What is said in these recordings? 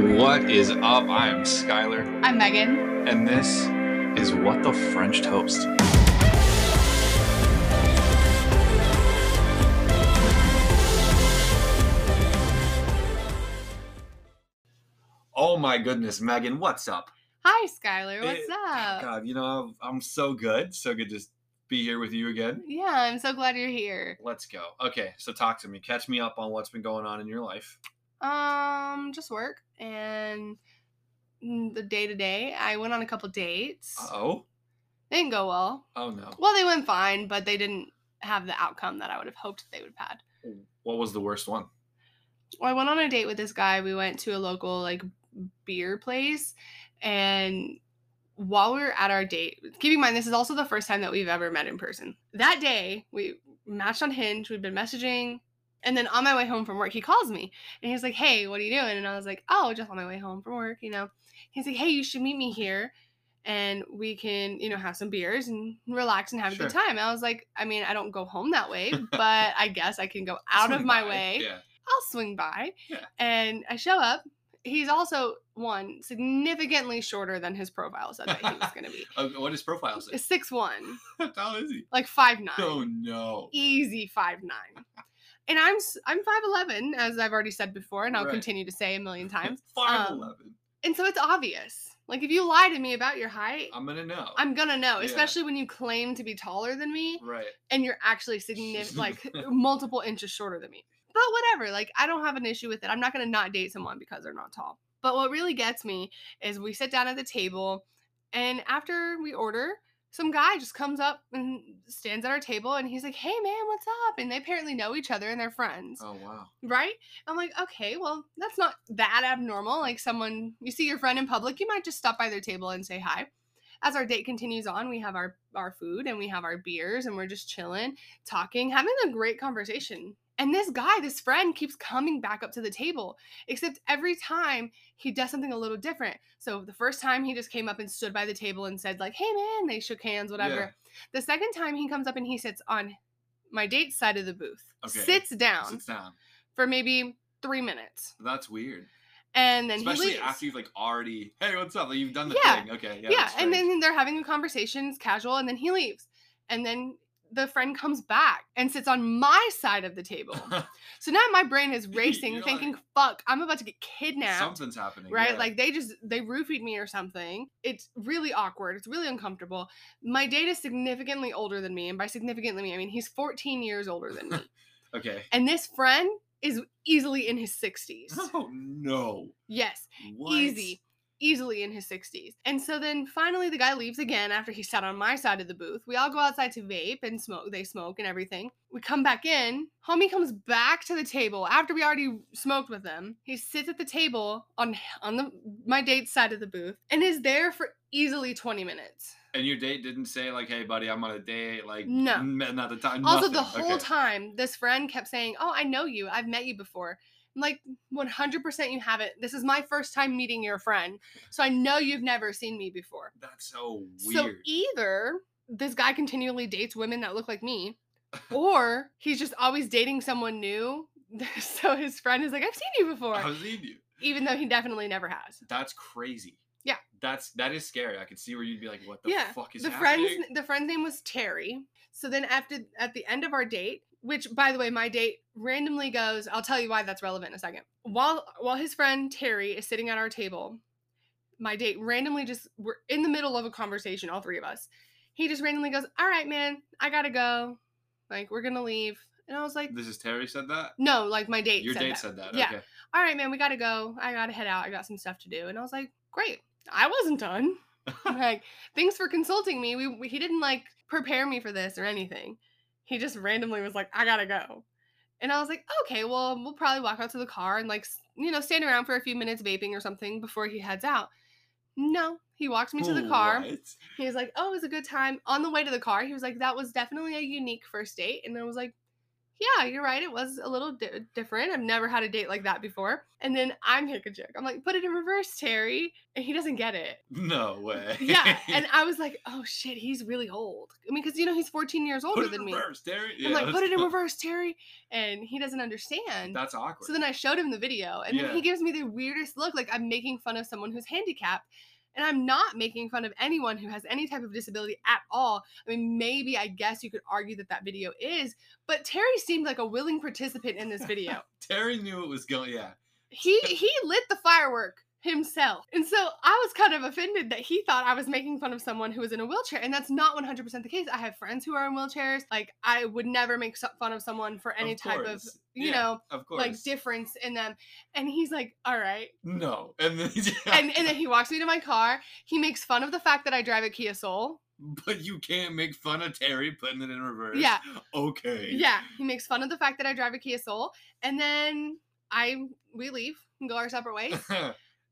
What is up? I am Skyler, I'm Megan. and this is What the French Toast. Oh my goodness, Megan, what's up? Hi, Skyler. What's Eh, up? God, you know, I'm so good. So good to be here with you again. Yeah, I'm so glad you're here. Let's go. Okay, so talk to me. Catch me up on what's been going on in your life. Um, just work and mm, the day to day. I went on a couple dates. Oh? They didn't go well. Oh no. Well, they went fine, but they didn't have the outcome that I would have hoped they would have had. What was the worst one? Well, I went on a date with this guy. We went to a local like beer place, and while we were at our date, keep in mind this is also the first time that we've ever met in person. That day, we matched on Hinge. We'd been messaging, and then on my way home from work, he calls me and he's like, "Hey, what are you doing?" And I was like, "Oh, just on my way home from work, you know." He's like, "Hey, you should meet me here." And we can, you know, have some beers and relax and have a good Sure. time. I was like, I mean, I don't go home that way, but I guess I can go out of my by. way. Yeah. I'll swing by. Yeah. And I show up. He's also one significantly shorter than his profile said that he was going to be. Uh, what does profile say? Six one, How tall is he? like five nine, Oh no. easy five nine. And I'm I'm five eleven, as I've already said before, and I'll Right. continue to say a million times. Five um. And so it's obvious. Like if you lie to me about your height, I'm gonna know. I'm gonna know, Yeah. especially when you claim to be taller than me right. and you're actually significant, like multiple inches shorter than me. But whatever, like I don't have an issue with it. I'm not gonna not date someone because they're not tall. But what really gets me is we sit down at the table, and after we order, some guy just comes up and stands at our table, and he's like, "Hey man, what's up?" And they apparently know each other and they're friends, Oh wow. right? I'm like, okay, well that's not that abnormal. Like someone you see your friend in public, you might just stop by their table and say hi as our date continues on, we have our our food and we have our beers and we're just chilling, talking, having a great conversation. And this guy, this friend keeps coming back up to the table, except every time he does something a little different. So the first time he just came up and stood by the table and said like, "Hey man," they shook hands, whatever. Yeah. The second time he comes up and he sits on my date's side of the booth. Okay. Sits down Sits down. for maybe 3 minutes. That's weird. And then Especially after you've like already. Hey, what's up? Like you've done the Yeah. thing. Okay. Yeah. yeah, and then they're having a conversation, it's casual, and then he leaves. And then the friend comes back and sits on my side of the table. so now my brain is racing, thinking, like- fuck, I'm about to get kidnapped. something's happening. Right? yeah. Like they just they roofied me or something. It's really awkward. It's really uncomfortable. My date is significantly older than me, and by significantly I mean he's 14 years older than me. Okay. and this friend is easily in his 60s. Oh no. yes. What? easy easily in his 60s and so then finally the guy leaves again after he sat on my side of the booth we all go outside to vape and smoke they smoke and everything we come back in homie comes back to the table after we already smoked with him he sits at the table on on the my date's side of the booth and is there for easily 20 minutes And your date didn't say like, "Hey, buddy, I'm on a date." Like, No. not the time. also the whole Okay. time this friend kept saying oh i know you i've met you before I'm like 100% you haven't this is my first time meeting your friend so i know you've never seen me before That's so weird. So either this guy continually dates women that look like me, or he's just always dating someone new. so his friend is like, I've seen you before, I've seen you. even though he definitely never has. That's crazy. Yeah. That's that is scary. I could see where you'd be like, "What the yeah. fuck is the happening?" friend's the friend's name was Terry. So then after at the end of our date, which by the way, my date randomly goes, I'll tell you why that's relevant in a second. While while his friend Terry is sitting at our table, my date randomly just we're in the middle of a conversation, all three of us. He just randomly goes, All right, man, I gotta go. Like, we're gonna leave. And I was like, This is Terry said that. No, like my date. Your said date that. said that. Yeah. Okay. All right, man, we gotta go. I gotta head out. I got some stuff to do. And I was like, Great. I wasn't done. like, thanks for consulting me. We, we he didn't like prepare me for this or anything. He just randomly was like, I gotta go. And I was like, okay, well, we'll probably walk out to the car and like, you know, stand around for a few minutes vaping or something before he heads out. No, he walked me to the car. What? He was like, "Oh, it was a good time." On the way to the car, he was like, "That was definitely a unique first date," and I was like, yeah, you're right. It was a little di- different. I've never had a date like that before. And then I make a joke. I'm like, put it in reverse, Terry. And he doesn't get it. No way. Yeah. And I was like, oh shit, he's really old. I mean, because, you know, he's 14 years older put it than in me. reverse, Terry. I'm like, put it in reverse, Terry. And he doesn't understand. That's awkward. So then I showed him the video, and then he gives me the weirdest look like I'm making fun of someone who's handicapped. And I'm not making fun of anyone who has any type of disability at all. I mean, maybe I guess you could argue that that video is, but Terry seemed like a willing participant in this video. Terry knew it was going. Yeah. he he lit the firework himself. And so I was kind of offended that he thought I was making fun of someone who was in a wheelchair. And that's not 100% the case. I have friends who are in wheelchairs. Like, I would never make fun of someone for any Of type of, you Yeah, know, Of course. like difference in them. And he's like, all right. no. And then. And, and then he walks me to my car. He makes fun of the fact that I drive a Kia Soul. But you can't make fun of Terry putting it in reverse. Yeah. Okay. Yeah. He makes fun of the fact that I drive a Kia Soul. And then I, we leave and go our separate ways.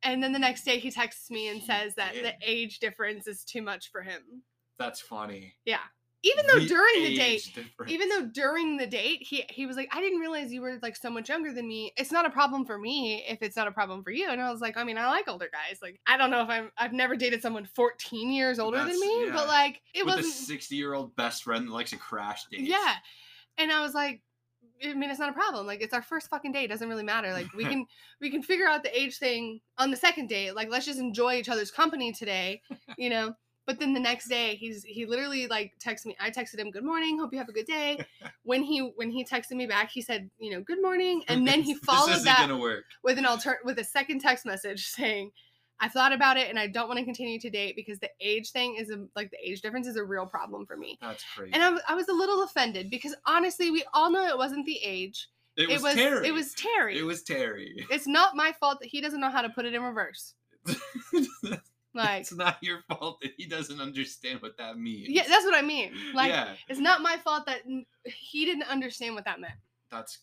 And then the next day he texts me and says that the age difference is too much for him. That's funny. Yeah. Even though during the age date, difference. even though during the date he he was like, I didn't realize you were like so much younger than me. It's not a problem for me if it's not a problem for you. And I was like, I mean, I like older guys. Like, I don't know if I'm I've never dated someone 14 years older That's- than me, yeah. but like it with a wasn't sixty-year-old best friend that likes to crash dates. Yeah. And I was like, I mean, it's not a problem. Like, it's our first fucking date. It doesn't really matter. Like, we can we can figure out the age thing on the second date. Like, let's just enjoy each other's company today, you know. But then the next day, he's he literally like texted me. I texted him, "Good morning. Hope you have a good day." when he when he texted me back, he said, "You know, good morning," and then he followed that with an alter with a second text message saying. I thought about it and I don't want to continue to date because the age thing is a, like the age difference is a real problem for me. That's crazy. And I was, I was a little offended because honestly, we all know it wasn't the age. it It was, Terry. it was Terry. It was Terry. it's not my fault that he doesn't know how to put it in reverse. Like, it's not your fault that he doesn't understand what that means. yeah, that's what I mean. Like, yeah, it's not my fault that he didn't understand what that meant. that's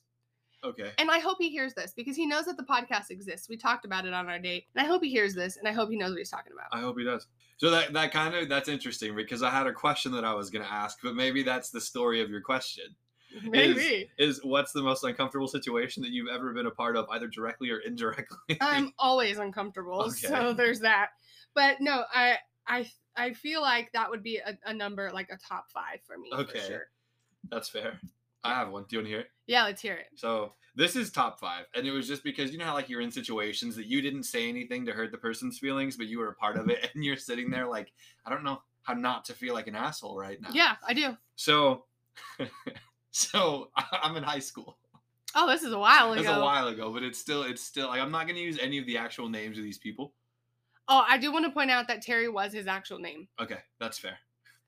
okay. And I hope he hears this because he knows that the podcast exists. We talked about it on our date, and I hope he hears this, and I hope he knows what he's talking about. I hope he does. So that that kind of that's interesting because I had a question that I was gonna ask, but maybe that's the story of your question. Maybe Is what's the most uncomfortable situation that you've ever been a part of, either directly or indirectly? I'm always uncomfortable, Okay. so there's that. But no, I I I feel like that would be a, a number like a top five for me. Okay. For sure. that's fair. I have one. Do you want to hear it? Yeah, let's hear it. So this is top five, and it was just because you know how like you're in situations that you didn't say anything to hurt the person's feelings, but you were a part of it, and you're sitting there like, I don't know how not to feel like an asshole right now. Yeah, I do. So, so I'm in high school. Oh, this is a while ago. That's a while ago, but it's still it's still like I'm not gonna use any of the actual names of these people. Oh, I do want to point out that Terry was his actual name. Okay, that's fair.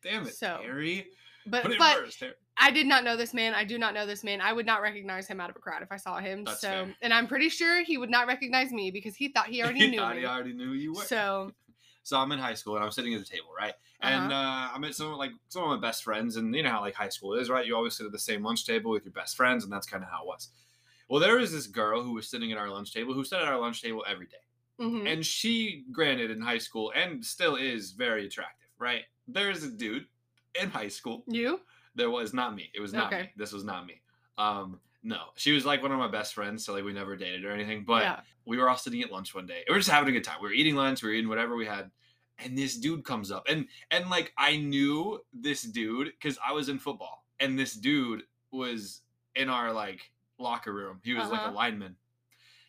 Damn it, So, Terry. But Put it but first, Terry. I did not know this man. I do not know this man. I would not recognize him out of a crowd if I saw him. That's so, fair. and I'm pretty sure he would not recognize me because he thought he already knew thought me. he already knew who you were. So, So I'm in high school and I'm sitting at the table, right? And uh, I'm at some like some of my best friends, and you know how like high school is, right? You always sit at the same lunch table with your best friends, and that's kind of how it was. Well, there was this girl who was sitting at our lunch table who sat at our lunch table every day, mhm. and she, granted, in high school and still is very attractive, right? There's a dude in high school. you? There was not me. It was not Okay. me. This was not me. Um, no, she was like one of my best friends, so like we never dated or anything, but yeah. we were all sitting at lunch one day. We were just having a good time. We were eating lunch. We were eating whatever we had, and this dude comes up, and and like I knew this dude because I was in football, and this dude was in our like locker room. He was like Uh-huh. a lineman.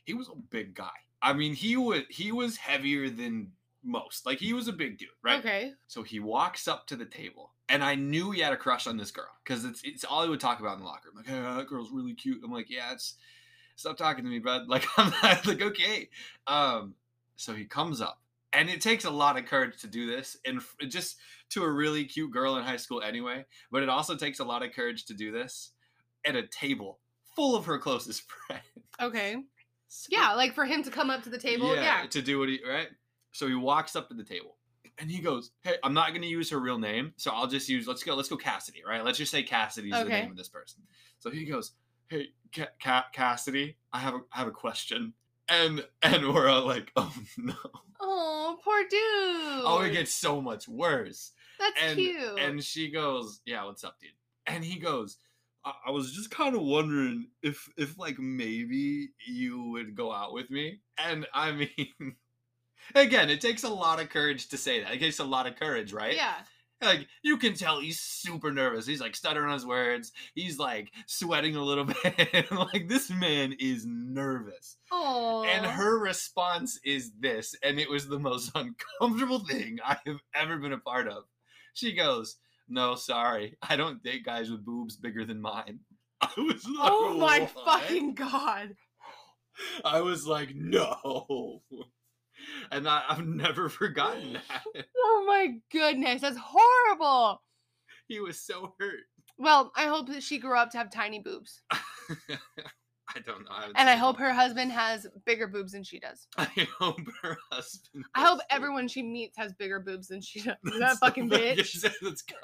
He was a big guy. I mean, he was he was heavier than most. Like he was a big dude, right? Okay. So he walks up to the table, and I knew he had a crush on this girl because it's it's all he would talk about in the locker room. Like, hey, that girl's really cute. I'm like, yeah, it's stop talking to me, bud. Like, I'm not, like, okay. Um, so he comes up, and it takes a lot of courage to do this, and just to a really cute girl in high school anyway. But it also takes a lot of courage to do this at a table full of her closest friends. Okay. So- Yeah, like for him to come up to the table. Yeah. to do what he right. So he walks up to the table and he goes, "Hey, I'm not going to use her real name, so I'll just use let's go let's go Cassidy, right? Let's just say Cassidy's the name of this person." So he goes, "Hey, Ca- Ca- Cassidy, I have a I have a question." And and we're all like, "Oh no." Oh, poor dude. Oh, it gets so much worse. That's And cute. and she goes, "Yeah, what's up, dude?" And he goes, I, I was just kind of wondering if if like maybe you would go out with me. And I mean, again, it takes a lot of courage to say that. It takes a lot of courage, right? Yeah. Like you can tell he's super nervous. He's like stuttering on his words. He's like sweating a little bit. like this man is nervous. Oh. And her response is this, and it was the most uncomfortable thing I have ever been a part of. She goes, "No, sorry, I don't date guys with boobs bigger than mine." I was like, Oh my "What?" fucking god. I was like, "No," and I, I've never forgotten that. Oh my goodness, that's horrible. He was so hurt. Well, I hope that she grew up to have tiny boobs. I don't know. haven't And I hope one. her husband has bigger boobs than she does. I hope her husband. I hope everyone she meets has bigger boobs than she does. That fucking bitch. Let's go.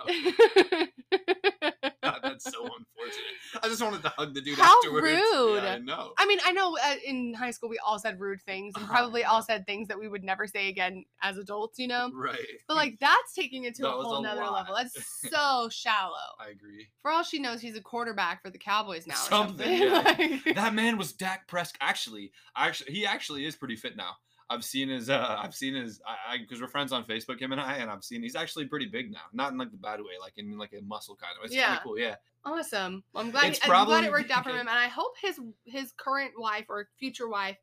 That's so unfortunate. I just wanted to hug the dude How afterwards. rude. Yeah, I know. I mean, I know uh, in high school we all said rude things and Oh, probably all said things that we would never say again as adults, you know? right. But like that's taking it to That a whole a nother lot. level. That's so shallow. I agree. For all she knows, he's a quarterback for the Cowboys now. Or Something, something. yeah. Like- That man was Dak Prescott. Actually, actually, he actually is pretty fit now. I've seen his. Uh, I've seen his. I because we're friends on Facebook, him and I, and I've seen he's actually pretty big now. Not in like the bad way, like in like a muscle kind of. It's Yeah. cool. Yeah. Awesome. Well, I'm glad. It's I'm glad probably it worked out for him, and I hope his his current wife or future wife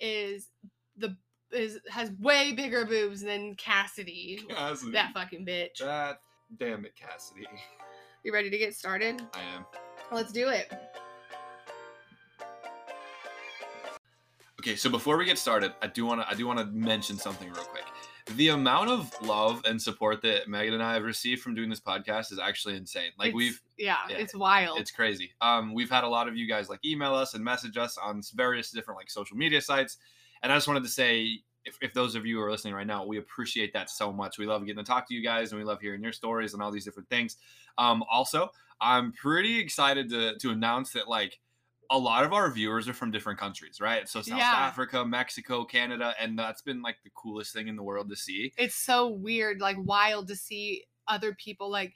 is the is has way bigger boobs than Cassidy. Cassidy. That fucking bitch. That damn it, Cassidy. You ready to get started? I am. Let's do it. Okay, so before we get started, I do want to I do want to mention something real quick. The amount of love and support that Megan and I have received from doing this podcast is actually insane. Like It's- we've yeah, yeah, it's wild. it's crazy. Um, we've had a lot of you guys like email us and message us on various different like social media sites, and I just wanted to say, if, if those of you who are listening right now, we appreciate that so much. We love getting to talk to you guys, and we love hearing your stories and all these different things. Um, also, I'm pretty excited to to announce that like a lot of our viewers are from different countries, right? So South Yeah. Africa, Mexico, Canada, and that's been like the coolest thing in the world to see. it's so weird, like wild to see other people. Like,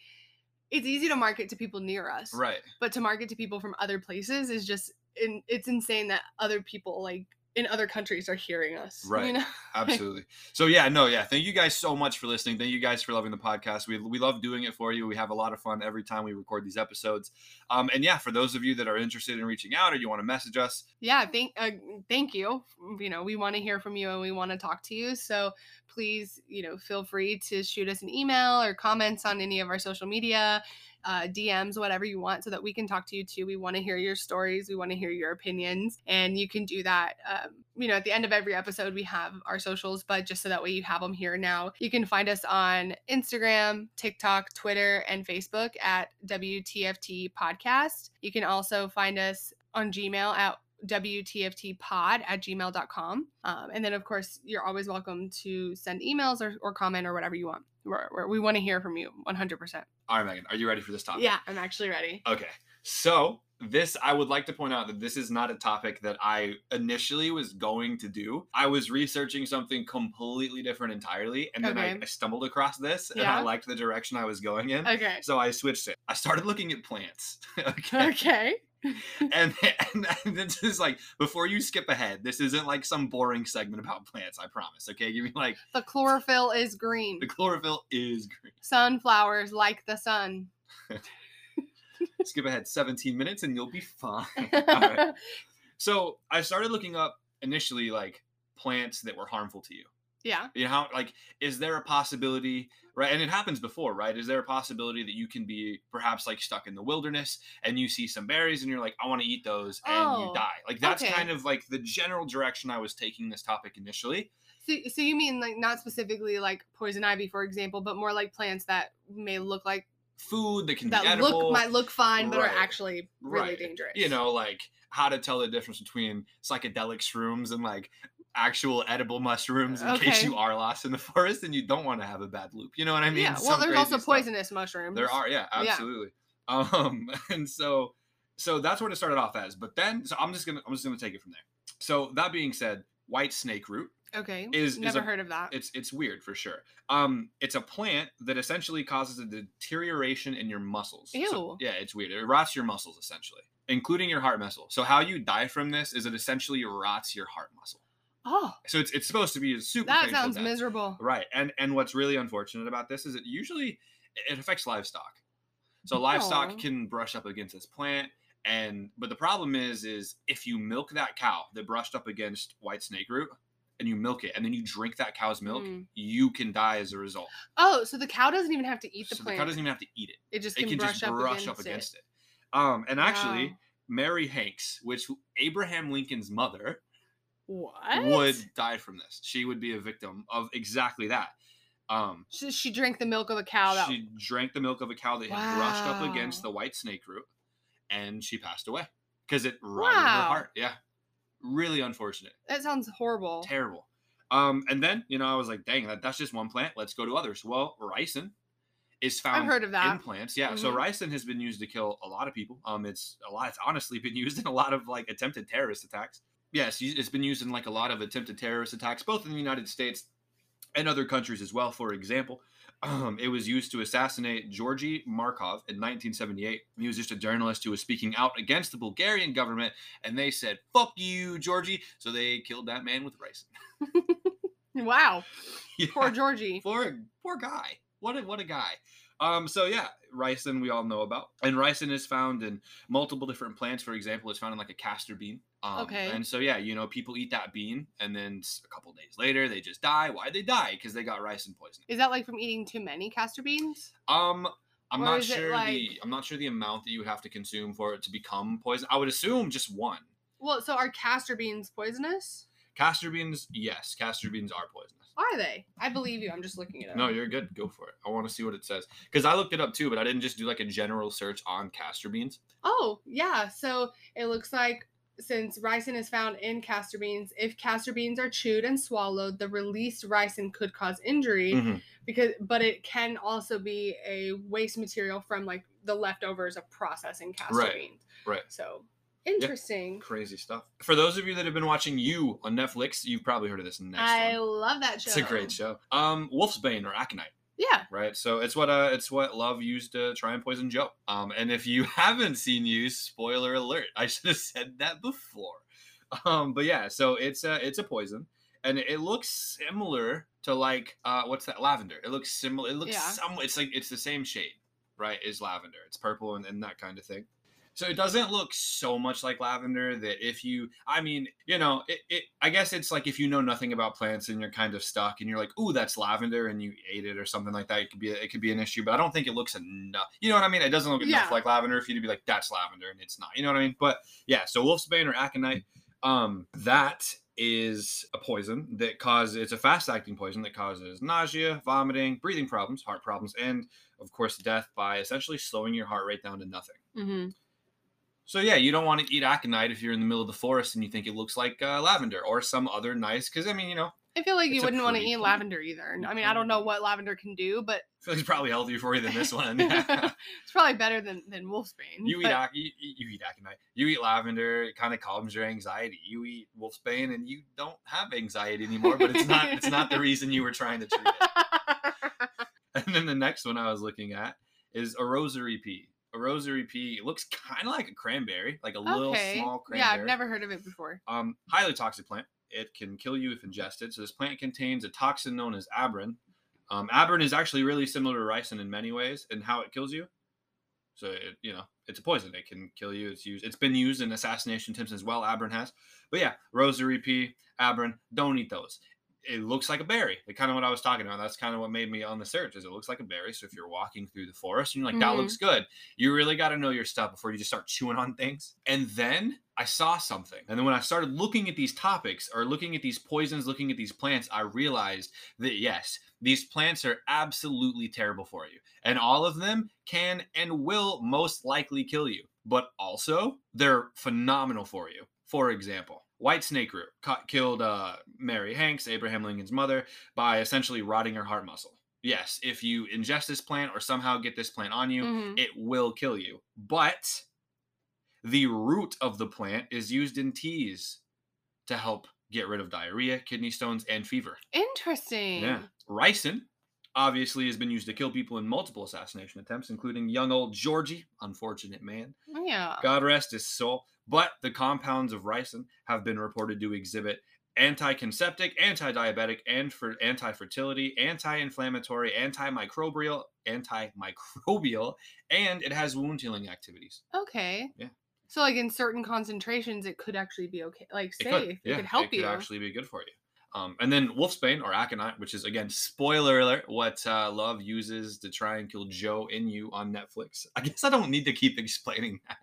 it's easy to market to people near us, Right. but to market to people from other places is just, in, it's insane that other people like in other countries are hearing us. Right. You know? Absolutely. So yeah, no, yeah. Thank you guys so much for listening. Thank you guys for loving the podcast. We, we love doing it for you. We have a lot of fun every time we record these episodes. Um, and yeah, for those of you that are interested in reaching out or you want to message us, yeah thank uh, thank you you know we want to hear from you and we want to talk to you so please you know feel free to shoot us an email or comments on any of our social media uh, dms whatever you want so that we can talk to you too we want to hear your stories we want to hear your opinions and you can do that um, you know at the end of every episode we have our socials but just so that way you have them here now you can find us on instagram tiktok twitter and facebook at wtft podcast you can also find us on gmail at wtftpod at gmail.com. Um, and then, of course, you're always welcome to send emails or, or comment or whatever you want. We're, we're, we want to hear from you 100%. All right, Megan, are you ready for this topic? Yeah, I'm actually ready. Okay. So this, I would like to point out that this is not a topic that I initially was going to do. I was researching something completely different entirely, and then I, Okay. I stumbled across this, and I liked the direction I was going in. Okay. So I switched it. I started looking at plants. okay. Okay. and, and and this is like before you skip ahead this isn't like some boring segment about plants i promise okay give me like The chlorophyll is green. the chlorophyll is green Sunflowers like the sun. skip ahead 17 minutes and you'll be fine right. so i started looking up initially like plants that were harmful to you yeah. you know how like is there a possibility right and it happens before right is there a possibility that you can be perhaps like stuck in the wilderness and you see some berries and you're like i want to eat those and Oh, you die like that's okay. kind of like the general direction i was taking this topic initially So, so you mean like not specifically like poison ivy, for example, but more like plants that may look like food that can that be edible look might look fine, but Right. are actually really Right. dangerous. you know like how to tell the difference between psychedelic shrooms and like actual edible mushrooms in case you are lost in the forest and you don't want to have a bad loop you know what i mean yeah. Well, Some there's also stuff. poisonous mushrooms. There are, yeah, Yeah. absolutely. Um, and so, so that's what it started off as. But then, so I'm just gonna, I'm just gonna take it from there. So that being said, white snake root, Okay. Is- is Never a- heard of that. It's it's weird for sure. Um, it's a plant that essentially causes a deterioration in your muscles. So- Ew. yeah, it's weird. It rots your muscles essentially, including your heart muscle. So how you die from this is it essentially rots your heart muscle. Oh, So it's it's supposed to be a super that sounds death. miserable. Right. And and what's really unfortunate about this is it usually it affects livestock. So livestock can brush up against this plant and but the problem is is if you milk that cow that brushed up against white snake root and you milk it and then you drink that cow's milk, Mm. you can die as a result. Oh, so the cow doesn't even have to eat the so plant. the cow doesn't even have to eat it. it just It can, can brush, just up, brush against up against it. Um and actually Wow. Mary Hanks, which Abraham Lincoln's mother What? would die from this. She would be a victim of exactly that. Um She, she drank the milk of a cow. That She drank the milk of a cow that had brushed up against the white snake root, and she passed away because it rotted her heart. Yeah, really unfortunate, that sounds horrible. terrible. Um, and then you know I was like, dang, that, that's just one plant. Let's go to others. Well, ricin is found I've heard of in that. plants. Yeah, so Mhm. ricin has been used to kill a lot of people. Um, it's a lot. It's honestly been used in a lot of like attempted terrorist attacks. Yes, it's been used in like a lot of attempted terrorist attacks, both in the United States and other countries as well. For example, um, it was used to assassinate Georgy Markov in 1978. He was just a journalist who was speaking out against the Bulgarian government, and they said, "Fuck you, Georgie!" So they killed that man with rice. Wow. Yeah, Poor Georgie. poor poor guy. What a what a guy. Um, so yeah, ricin we all know about, and ricin is found in multiple different plants. For example, it's found in like a castor bean. Um, Okay. And so yeah, you know, people eat that bean, and then a couple days later they just die. Why they die? Because they got ricin poisoning. Is that like from eating too many castor beans? Um, I'm Or not sure the I'm not sure the amount that you would have to consume for it to become poison. I would assume just one. Well, so are castor beans poisonous? Castor beans, yes, castor beans are poisonous. Are they? I believe you. I'm just looking it up. No, you're good. Go for it. I want to see what it says because I looked it up too, but I didn't just do like a general search on castor beans. Oh, yeah. So it looks like since ricin is found in castor beans, if castor beans are chewed and swallowed, the released ricin could cause injury Mhm. because but it can also be a waste material from like the leftovers of processing castor Right, beans. right. So interesting. Crazy stuff. For those of you that have been watching You on Netflix, you've probably heard of this next I one. love that show. It's a great show. Um, Wolf's Bane or Aconite. Yeah. right? So it's what uh it's what Love used to try and poison Joe. Um, and if you haven't seen you, spoiler alert, I should have said that before. Um, but yeah, so it's a it's a poison, and it looks similar to like uh what's that lavender? It looks similar. It looks Yeah. some. It's like it's the same shade, right? Is lavender? It's purple and, and that kind of thing. So it doesn't look so much like lavender that if you, I mean, you know, it, it, I guess it's like if you know nothing about plants and you're kind of stuck and you're like, ooh, that's lavender and you ate it or something like that, it could be, it could be an issue, but I don't think it looks enough. You know what I mean? It doesn't look enough Yeah. like lavender for you to be like, that's lavender and it's not, you know what I mean? But yeah, so wolfsbane or aconite, um, that is a poison that causes, it's a fast acting poison that causes nausea, vomiting, breathing problems, heart problems, and of course, death by essentially slowing your heart rate down to nothing. hmm So yeah, you don't want to eat aconite if you're in the middle of the forest and you think it looks like uh, lavender or some other nice. Because I mean, you know, I feel like you wouldn't want to eat plant. lavender either. I mean, I don't know what lavender can do, but I feel like it's probably healthier for you than this one. it's probably better than than wolfsbane. you eat but- ac- you, you you eat aconite. You eat lavender. It kind of calms your anxiety. You eat wolfsbane and you don't have anxiety anymore. But it's not it's not the reason you were trying to treat it. And then the next one I was looking at is a rosary pea. A rosary pea It looks kind of like a cranberry, like a little okay. small Yeah. I've never heard of it before. Um, highly toxic plant. It can kill you if ingested. So this plant contains a toxin known as abrin. Um, abrin is actually really similar to ricin in many ways and how it kills you. So it, you know, it's a poison. It can kill you. It's used. It's been used in assassination attempts as well. Abrin has. But yeah, rosary pea, abrin. Don't eat those. It looks like a berry. Like kind of what I was talking about. That's kind of what made me on the search. Is it looks like a berry. So if you're walking through the forest and you're like, that Mhm. looks good, you really got to know your stuff before you just start chewing on things. And then I saw something. And then when I started looking at these topics or looking at these poisons, looking at these plants, I realized that yes, these plants are absolutely terrible for you. And all of them can and will most likely kill you. But also, they're phenomenal for you. For example, white snake root ca- killed uh, Mary Hanks, Abraham Lincoln's mother, by essentially rotting her heart muscle. Yes, if you ingest this plant or somehow get this plant on you, Mhm. it will kill you. But the root of the plant is used in teas to help get rid of diarrhea, kidney stones, and fever. Interesting. Yeah. Ricin obviously has been used to kill people in multiple assassination attempts, including young old Georgie, unfortunate man. Yeah. God rest his soul. But the compounds of ricin have been reported to exhibit anti-conceptic, anti-diabetic, and for anti-fertility, anti-inflammatory, antimicrobial, antimicrobial, and it has wound healing activities. Okay. Yeah. So like in certain concentrations, it could actually be okay, like It safe. could, It could help you. it could you. actually be good for you. Um, and then wolfsbane or aconite, which is again spoiler alert, what uh, Love uses to try and kill Joe in you on Netflix. I guess I don't need to keep explaining that.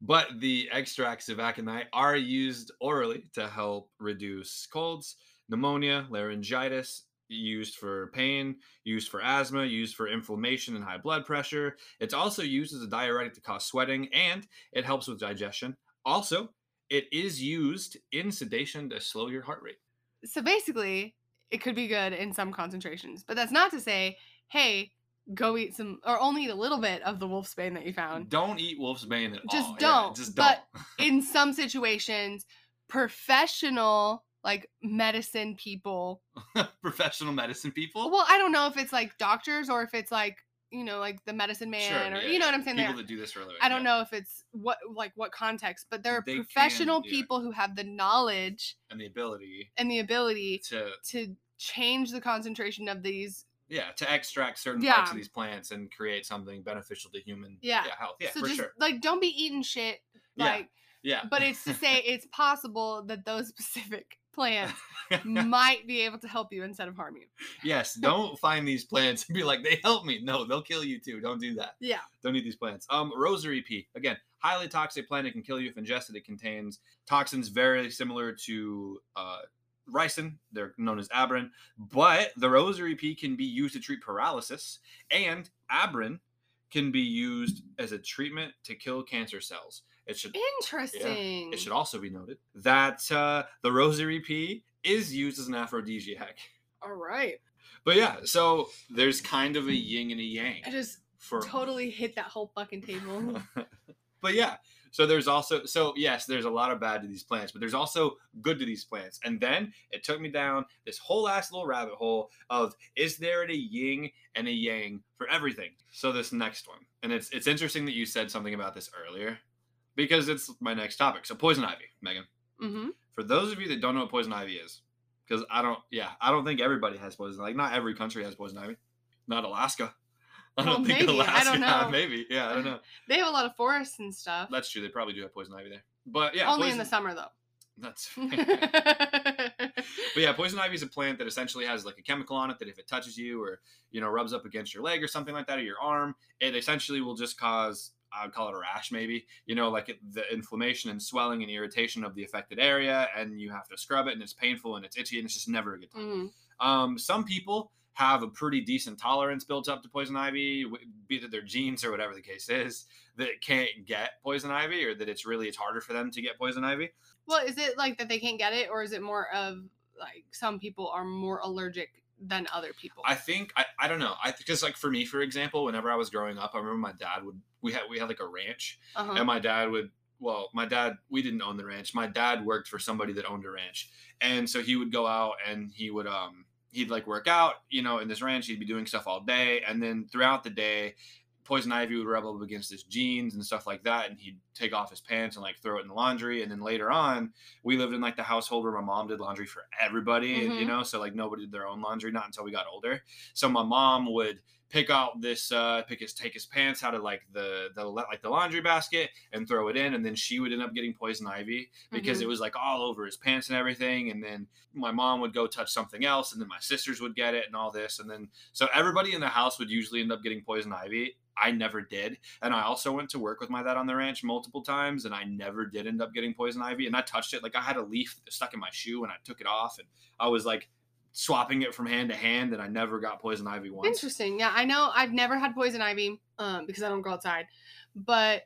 But the extracts of aconite are used orally to help reduce colds, pneumonia, laryngitis, used for pain, used for asthma, used for inflammation and high blood pressure. It's also used as a diuretic to cause sweating and it helps with digestion. Also, it is used in sedation to slow your heart rate. So basically, it could be good in some concentrations, but that's not to say, hey, go eat some or only eat a little bit of the wolfsbane that you found. Don't eat wolfsbane at Just all. Don't, just but- don't. But in some situations, professional like medicine people. Professional medicine people. Well, I don't know if it's like doctors or if it's like you know like the medicine man Sure, or yeah, you know yeah. what I'm saying. People that do this for a living. I don't yeah. know if it's what like what context, but there are They can, professional yeah. people who have the knowledge And the ability and the ability to to change the concentration of these. Yeah to extract certain Yeah. parts of these plants and create something beneficial to human Yeah. health. Yeah, so for just sure. like don't be eating shit Yeah. like Yeah. but it's to say it's possible that those specific plants might be able to help you instead of harm you. yes, don't find these plants and be like, they help me. No, they'll kill you too. Don't do that. Yeah. Don't eat these plants. Um, rosary pea again, highly toxic plant. It can kill you if ingested. It contains toxins very similar to uh, ricin. They're known as abrin, but the rosary pea can be used to treat paralysis, and abrin can be used as a treatment to kill cancer cells. It should Interesting. it should also be noted that uh, the rosary pea is used as an aphrodisiac. All right. But yeah, so there's kind of a yin and a yang I just for totally hit that whole fucking table. but yeah, so there's also so yes, there's a lot of bad to these plants, but there's also good to these plants. And then it took me down this whole ass little rabbit hole of is there a yin and a yang for everything? So this next one, and it's it's interesting that you said something about this earlier because it's my next topic. So poison ivy, Megan. mm-hmm. For those of you that don't know what poison ivy is, because I don't, yeah, I don't think everybody has poison. Like not every country has poison ivy. Not Alaska. I don't Well, think maybe. I Alaska. don't know. Maybe, yeah, I don't know. They have a lot of forests and stuff. That's true. They probably do have poison ivy there. But yeah, Only in the summer though. That's but yeah, poison ivy is a plant that essentially has like a chemical on it that if it touches you or you know rubs up against your leg or something like that or your arm, it essentially will just cause I would call it a rash, maybe. You know, like it, the inflammation and swelling and irritation of the affected area, and you have to scrub it, and it's painful and it's itchy, and it's just never a good time. Mhm. Um, some people have a pretty decent tolerance built up to poison ivy, be it their genes or whatever the case is, that can't get poison ivy, or that it's really it's harder for them to get poison ivy. Well, is it like that they can't get it, or is it more of like some people are more allergic than other people? I think I, I don't know. I because like for me, for example, whenever I was growing up, I remember my dad would we had we had like a ranch, uh-huh. and my dad would well, my dad we didn't own the ranch. My dad worked for somebody that owned a ranch, and so he would go out and he would um he'd like work out, you know, in this ranch. He'd be doing stuff all day, and then throughout the day. Poison ivy would up against his jeans and stuff like that, and he'd take off his pants and like throw it in the laundry. And then later on, we lived in like the household where my mom did laundry for everybody, and, you Mhm. know, so like nobody did their own laundry, not until we got older. So my mom would pick out this, uh, pick his, take his pants out of like the the like the laundry basket and throw it in, and then she would end up getting poison ivy because Mhm. it was like all over his pants and everything. And then my mom would go touch something else, and then my sisters would get it and all this, and then so everybody in the house would usually end up getting poison ivy. I never did, and I also went to work with my dad on the ranch multiple times, and I never did end up getting poison ivy. And I touched it like I had a leaf stuck in my shoe, and I took it off, and I was like swapping it from hand to hand, and I never got poison ivy once. Interesting. Yeah, I know I've never had poison ivy um, because I don't go outside, but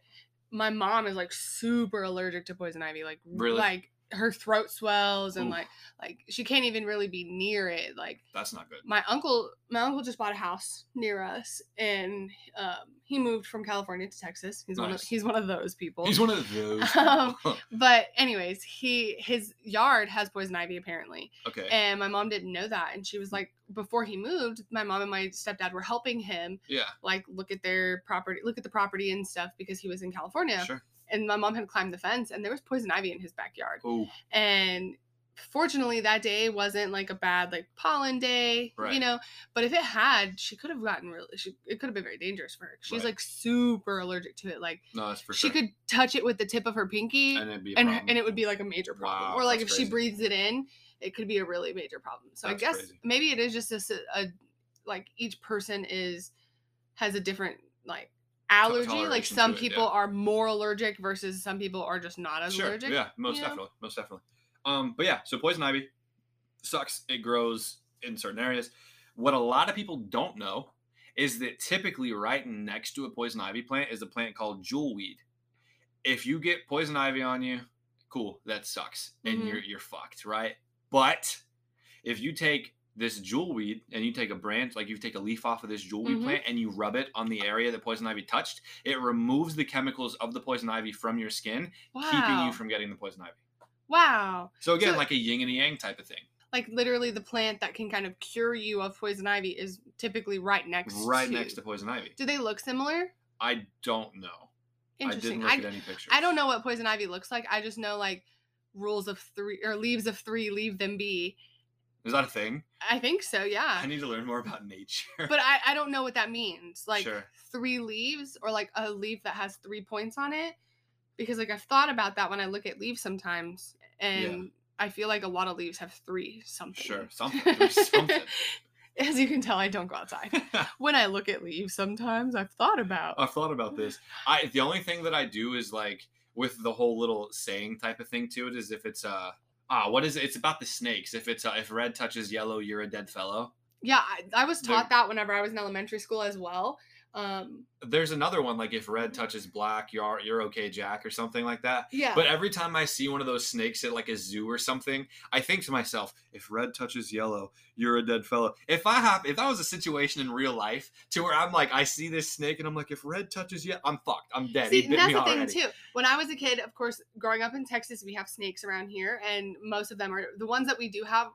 my mom is like super allergic to poison ivy. Like, Really? like her throat swells and Oof. like like she can't even really be near it. Like That's not good. my uncle my uncle just bought a house near us and um, he moved from California to Texas. He's one of he's one of those people. He's one of those. Um, but anyways, he his yard has poison ivy apparently. okay. And my mom didn't know that. And she was like, before he moved, my mom and my stepdad were helping him yeah. like look at their property, look at the property and stuff because he was in California. Sure. And my mom had climbed the fence and there was poison ivy in his backyard. Oh, And fortunately that day wasn't like a bad like pollen day, Right. you know. But if it had, she could have gotten really she it could have been very dangerous for her. She's Right. like super allergic to it. Like no, that's for she sure. could touch it with the tip of her pinky and it'd be a and and it would be like a major problem. Wow, or like if that's she breathes it in, it could be a really major problem. So That's I guess crazy. maybe it is just a like each person is has a different like allergy. Like some it, people yeah. are more allergic versus some people are just not as sure. allergic. Yeah, most you know? definitely, most definitely. Um, but yeah, so poison ivy sucks. It grows in certain areas. What a lot of people don't know is that typically right next to a poison ivy plant is a plant called jewelweed. If you get poison ivy on you, cool, that sucks, and Mhm. you're you're fucked, right? But if you take this jewelweed and you take a branch, like you take a leaf off of this jewelweed Mhm. plant and you rub it on the area that poison ivy touched, it removes the chemicals of the poison ivy from your skin, Wow. keeping you from getting the poison ivy. wow. So again, So- like a yin and a yang type of thing, Like literally the plant that can kind of cure you of poison ivy is typically right next right to next to poison ivy. Do they look similar? I don't know. Interesting. I didn't look I, at any pictures. I don't know what poison ivy looks like. I just know like rules of three or leaves of three, leave them be. Is that a thing? I think so, yeah. I need to learn more about nature. But I, I don't know what that means. Like Sure. three leaves or like a leaf that has three points on it. Because like I've thought about that when I look at leaves sometimes. And I feel like a lot of leaves have three something. Sure, something, there's something. As you can tell, I don't go outside. when I look at leaves sometimes I've thought about. I've thought about this. I the only thing that I do is like with the whole little saying type of thing to it is if it's uh ah what is it? It's about the snakes. If it's uh, if red touches yellow, you're a dead fellow. yeah, I, I was They're- taught that whenever I was in elementary school as well. Um, There's another one like if red touches black, you're you're okay, Jack, or something like that. yeah. But every time I see one of those snakes at like a zoo or something, I think to myself, if red touches yellow, you're a dead fellow. If I have if that was a situation in real life to where I'm like, I see this snake and I'm like, if red touches yellow, I'm fucked. I'm dead. See, he and bit that's the thing too. When I was a kid, of course, growing up in Texas, we have snakes around here, and most of them are the ones that we do have.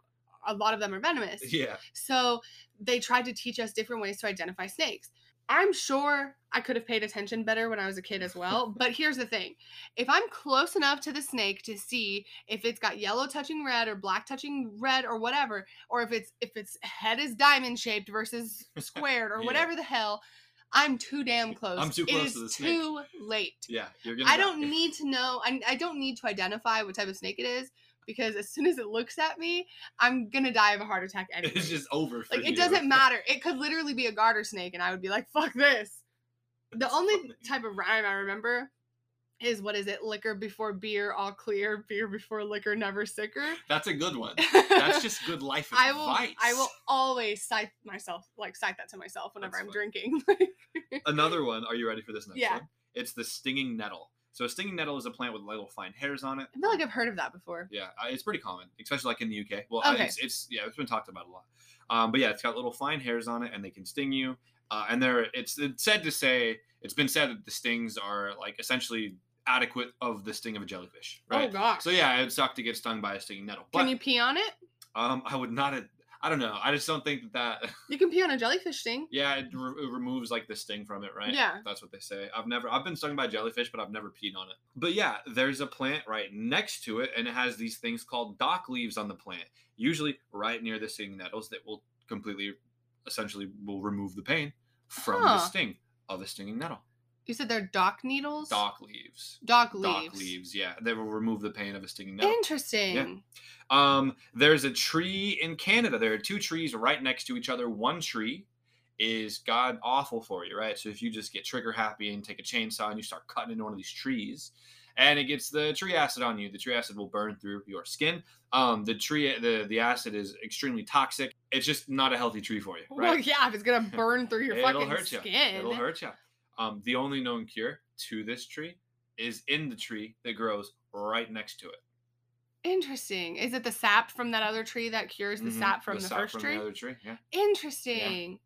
A lot of them are venomous. Yeah. So they tried to teach us different ways to identify snakes. I'm sure I could have paid attention better when I was a kid as well. but here's the thing if I'm close enough to the snake to see if it's got yellow touching red or black touching red or whatever, or if it's if its head is diamond shaped versus squared or Yeah. whatever the hell, I'm too damn close. I'm too It close is to the snake. too late. Yeah. You're gonna I die. don't need to know. I, I don't need to identify what type of snake it is because as soon as it looks at me, I'm gonna die of a heart attack anyway. It's just over for like you. it doesn't matter. It could literally be a garter snake, and I would be like, "Fuck this." The That's only funny. type of rhyme I remember is what is it? Liquor before beer, all clear. Beer before liquor, never sicker. That's a good one. That's just good life I will. advice. I will always cite myself, like cite that to myself whenever That's I'm funny. drinking. Another one. Are you ready for this next Yeah. one? It's the stinging nettle. So a stinging nettle is a plant with little fine hairs on it. I feel like I've heard of that before. Yeah, it's pretty common, especially like in the UK. Well, Okay. it's, it's yeah, it's been talked about a lot. Um, but yeah, it's got little fine hairs on it, and they can sting you. Uh, and they're it's, it's said to say it's been said that the stings are like essentially adequate of the sting of a jellyfish, right? Oh gosh. So yeah, it'd suck to get stung by a stinging nettle. But Can you pee on it? um, I would not. I don't know. I just don't think that. that You can pee on a jellyfish sting. yeah, it, re- it removes like the sting from it, right? Yeah. That's what they say. I've never. I've been stung by jellyfish, but I've never peed on it. But yeah, there's a plant right next to it, and it has these things called dock leaves on the plant. Usually, right near the stinging nettles, that will completely, essentially, will remove the pain from the sting of the stinging nettle. You said they're dock needles. Dock leaves. Dock leaves. Dock leaves. Yeah, they will remove the pain of a stinging nettle. Interesting. Yeah. Um, there's a tree in Canada. There are two trees right next to each other. One tree is god awful for you, right? So if you just get trigger happy and take a chainsaw and you start cutting into one of these trees, and it gets the tree acid on you, the tree acid will burn through your skin. Um, the tree, the the acid is extremely toxic. It's just not a healthy tree for you, Well, right? yeah, if it's gonna burn through your It'll fucking hurt you. skin. It'll hurt you. Um, the only known cure to this tree is in the tree that grows right next to it. Interesting. Is it the sap from that other tree that cures the Mhm, sap from the, sap first from tree? The other tree, yeah. Interesting.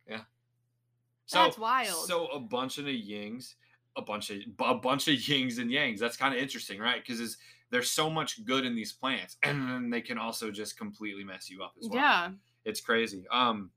So, That's wild. So a bunch of the yings, a bunch of a bunch of yings and yangs. That's kind of interesting, right? Because there's so much good in these plants, and then they can also just completely mess you up as well. Yeah. it's crazy. Um,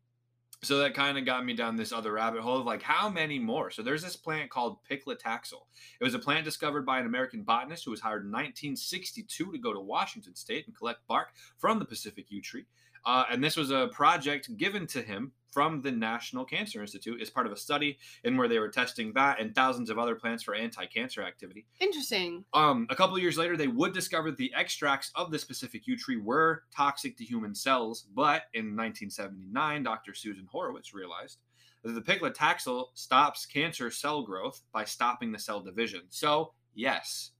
so that kind of got me down this other rabbit hole of like how many more. So there's this plant called Paclitaxel. It was a plant discovered by an American botanist who was hired in 1962 to go to Washington State and collect bark from the Pacific yew tree. Uh, and this was a project given to him from the National Cancer Institute as part of a study in where they were testing that and thousands of other plants for anti-cancer activity. Interesting. Um, a couple of years later, they would discover that the extracts of the specific yew tree were toxic to human cells. But in 1979, Dr. Susan Horwitz realized that the paclitaxel stops cancer cell growth by stopping the cell division. So, yes,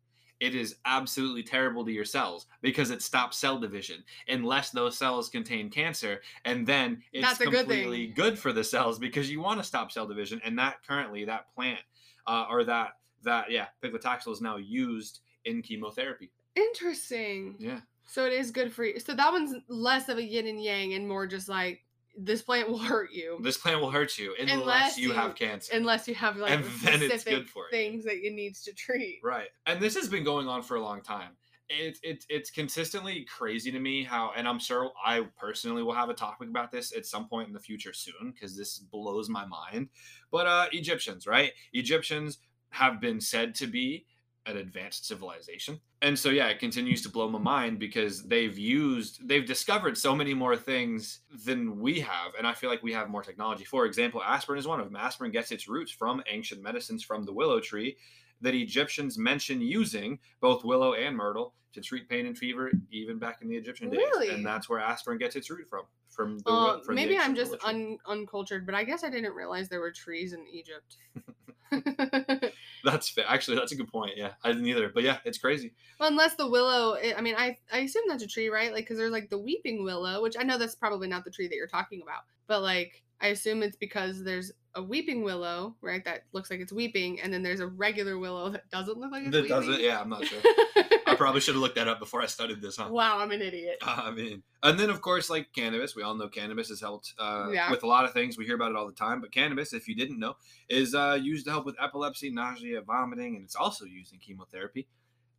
it is absolutely terrible to your cells because it stops cell division unless those cells contain cancer. And then it's a good thing. completely good for the cells because you want to stop cell division. And that currently, that plant uh, or that that yeah, paclitaxel is now used in chemotherapy. Interesting. Yeah, So it is good for you. So that one's less of a yin and yang and more just like this plant will hurt you this plant will hurt you unless, Unless you, you- have cancer. unless you have like And then specific it's good for it. things that it needs to treat. Right. And this has been going on for a long time. It's it's it's consistently crazy to me how and I'm sure I personally will have a topic about this at some point in the future soon because this blows my mind. But uh Egyptians, right? Egyptians have been said to be an advanced civilization. And so yeah, it continues to blow my mind because they've used they've discovered so many more things than we have and I feel like we have more technology. For example, aspirin is one of them. Aspirin gets its roots from ancient medicines from the willow tree that Egyptians mention using both willow and myrtle to treat pain and fever, even back in the Egyptian days. Really? And that's where aspirin gets its root from. From the, Uh, from the maybe I'm just un- uncultured, but I guess I didn't realize there were trees in Egypt. That's fair. Actually, that's a good point. Yeah, I didn't either. But yeah, it's crazy. well, unless the willow, I I mean, I I assume that's a tree, right? Like, because there's like the weeping willow, which I know that's probably not the tree that you're talking about, but like I assume it's because there's a weeping willow, right? That looks like it's weeping, and then there's a regular willow that doesn't look like it's That weeping. does it. Yeah, I'm not sure. I probably should have looked that up before I studied this, huh? wow, I'm an idiot. I mean, and then of course, like cannabis, we all know cannabis has helped uh, Yeah. with a lot of things. We hear about it all the time. But cannabis, if you didn't know, is uh, used to help with epilepsy, nausea, vomiting, and it's also used in chemotherapy.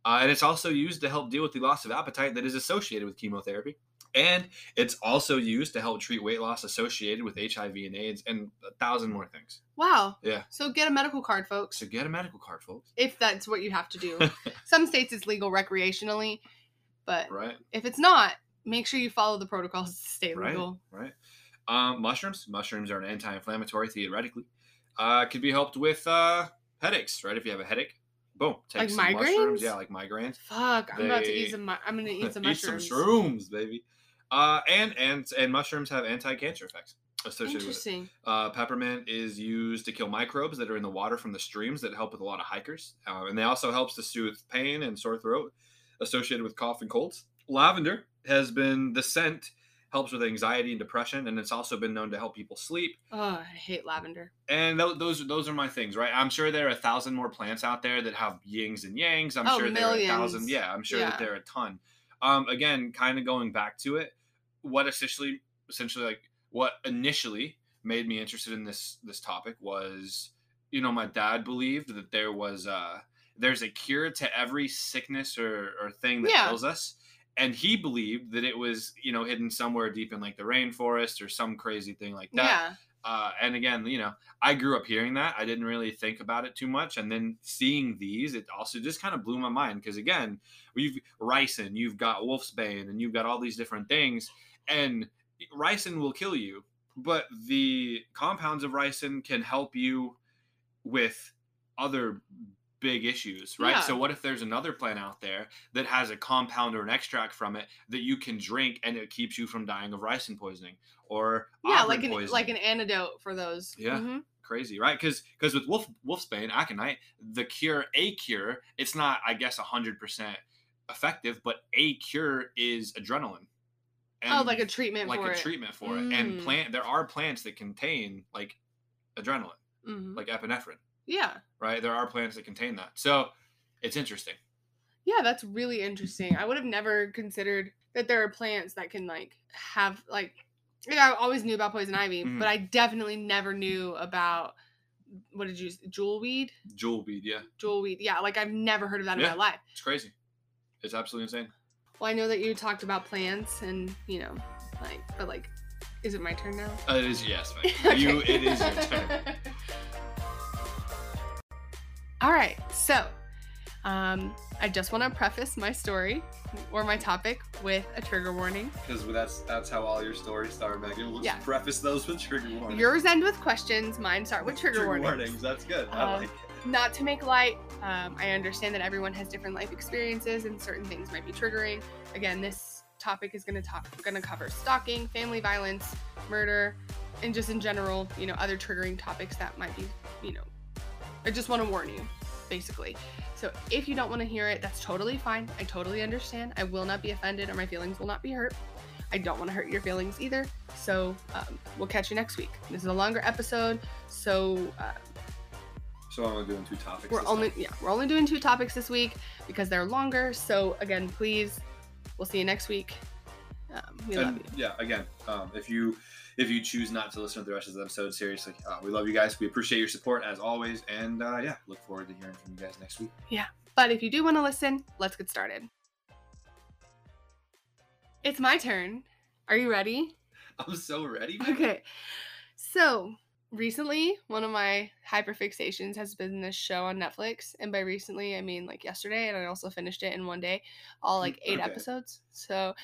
Uh, and it's also used to help deal with the loss of appetite that is associated with chemotherapy. And it's also used to help treat weight loss associated with HIV and AIDS and a thousand more things. Wow. Yeah. So get a medical card, folks, So get a medical card, folks. if that's what you have to do. Some states it's legal recreationally, but right? if it's not, make sure you follow the protocols to stay Right. legal. right? Um, mushrooms. Mushrooms are an anti-inflammatory theoretically. Uh, could be helped with uh, headaches, right? If you have a headache, boom, take Like some mushrooms. migraines? Yeah, like migraines. Fuck, I'm about to They- eat some. I'm gonna eat some Eat mushrooms. some shrooms, baby. Uh, and and and mushrooms have anti-cancer effects associated with it. Interesting. Uh, peppermint is used to kill microbes that are in the water from the streams that help with a lot of hikers, uh, and they also helps to soothe pain and sore throat associated with cough and colds. Lavender has been the scent helps with anxiety and depression, and it's also been known to help people sleep. Oh, I hate lavender. And th- those those are my things, right? I'm sure there are a thousand more plants out there that have yings and yangs. I'm Oh, sure there are a millions. thousand. Yeah, I'm sure Yeah. that there are a ton. Um, again, kind of going back to it, what essentially, essentially, like what initially made me interested in this this topic was, you know, my dad believed that there was uh there's a cure to every sickness or or thing that Yeah. ails us. And he believed that it was, you know, hidden somewhere deep in like the rainforest or some crazy thing like that Yeah. uh, and again, you know, I grew up hearing that. I didn't really think about it too much, and then seeing these, it also just kind of blew my mind because again, we've ricin, you've got wolfsbane, and you've got all these different things, and ricin will kill you, but the compounds of ricin can help you with other big issues, right? Yeah. So what if there's another plant out there that has a compound or an extract from it that you can drink and it keeps you from dying of ricin poisoning or Yeah, like an poisoning? like an antidote for those. Yeah. Mhm. crazy, right? Because because with wolf wolfsbane, aconite, the cure, a cure, it's not, I guess, hundred percent effective, but a cure is adrenaline. Oh, like a treatment for it. like a it. treatment for it. And Mm. plant, there are plants that contain like adrenaline, Mhm. like epinephrine, Yeah. right? There are plants that contain that, so it's interesting. Yeah, that's really interesting. I would have never considered that there are plants that can like have like like I always knew about poison ivy, Mhm. but I definitely never knew about what did you jewel weed? Jewel weed, yeah. Jewel weed. Yeah, like I've never heard of that Yeah. in my life. It's crazy. It's absolutely insane. Well, I know that you talked about plants and, you know, like but like is it my turn now? Uh, it is yes, man. You it is your turn. All right. So, um I just want to preface my story or my topic with a trigger warning. Because that's that's how all your stories start, Megan. We'll Yeah. just preface those with trigger warnings. Yours end with questions, mine start with trigger, warnings. trigger warnings. Warnings. That's good. I Um, like it. Not to make light, um, I understand that everyone has different life experiences and certain things might be triggering. Again, this topic is going to talk going to cover stalking, family violence, murder, and just in general, you know, other triggering topics that might be, you know, I just want to warn you, basically. So if you don't want to hear it, that's totally fine. I totally understand. I will not be offended or my feelings will not be hurt. I don't want to hurt your feelings either. So um, we'll catch you next week. This is a longer episode, so uh, So I'm only doing two topics. we're only time. yeah we're only doing two topics this week because they're longer. So again, please, we'll see you next week. Um, we love you. yeah, again, um, if you if you choose not to listen to the rest of the episode, seriously, uh, we love you guys. We appreciate your support as always, and uh, yeah, look forward to hearing from you guys next week. Yeah, but if you do want to listen, let's get started. It's my turn. Are you ready? I'm so ready. man. Okay. So recently, one of my hyperfixations has been this show on Netflix. And by recently, I mean like yesterday. And I also finished it in one day, all like eight Okay. episodes. So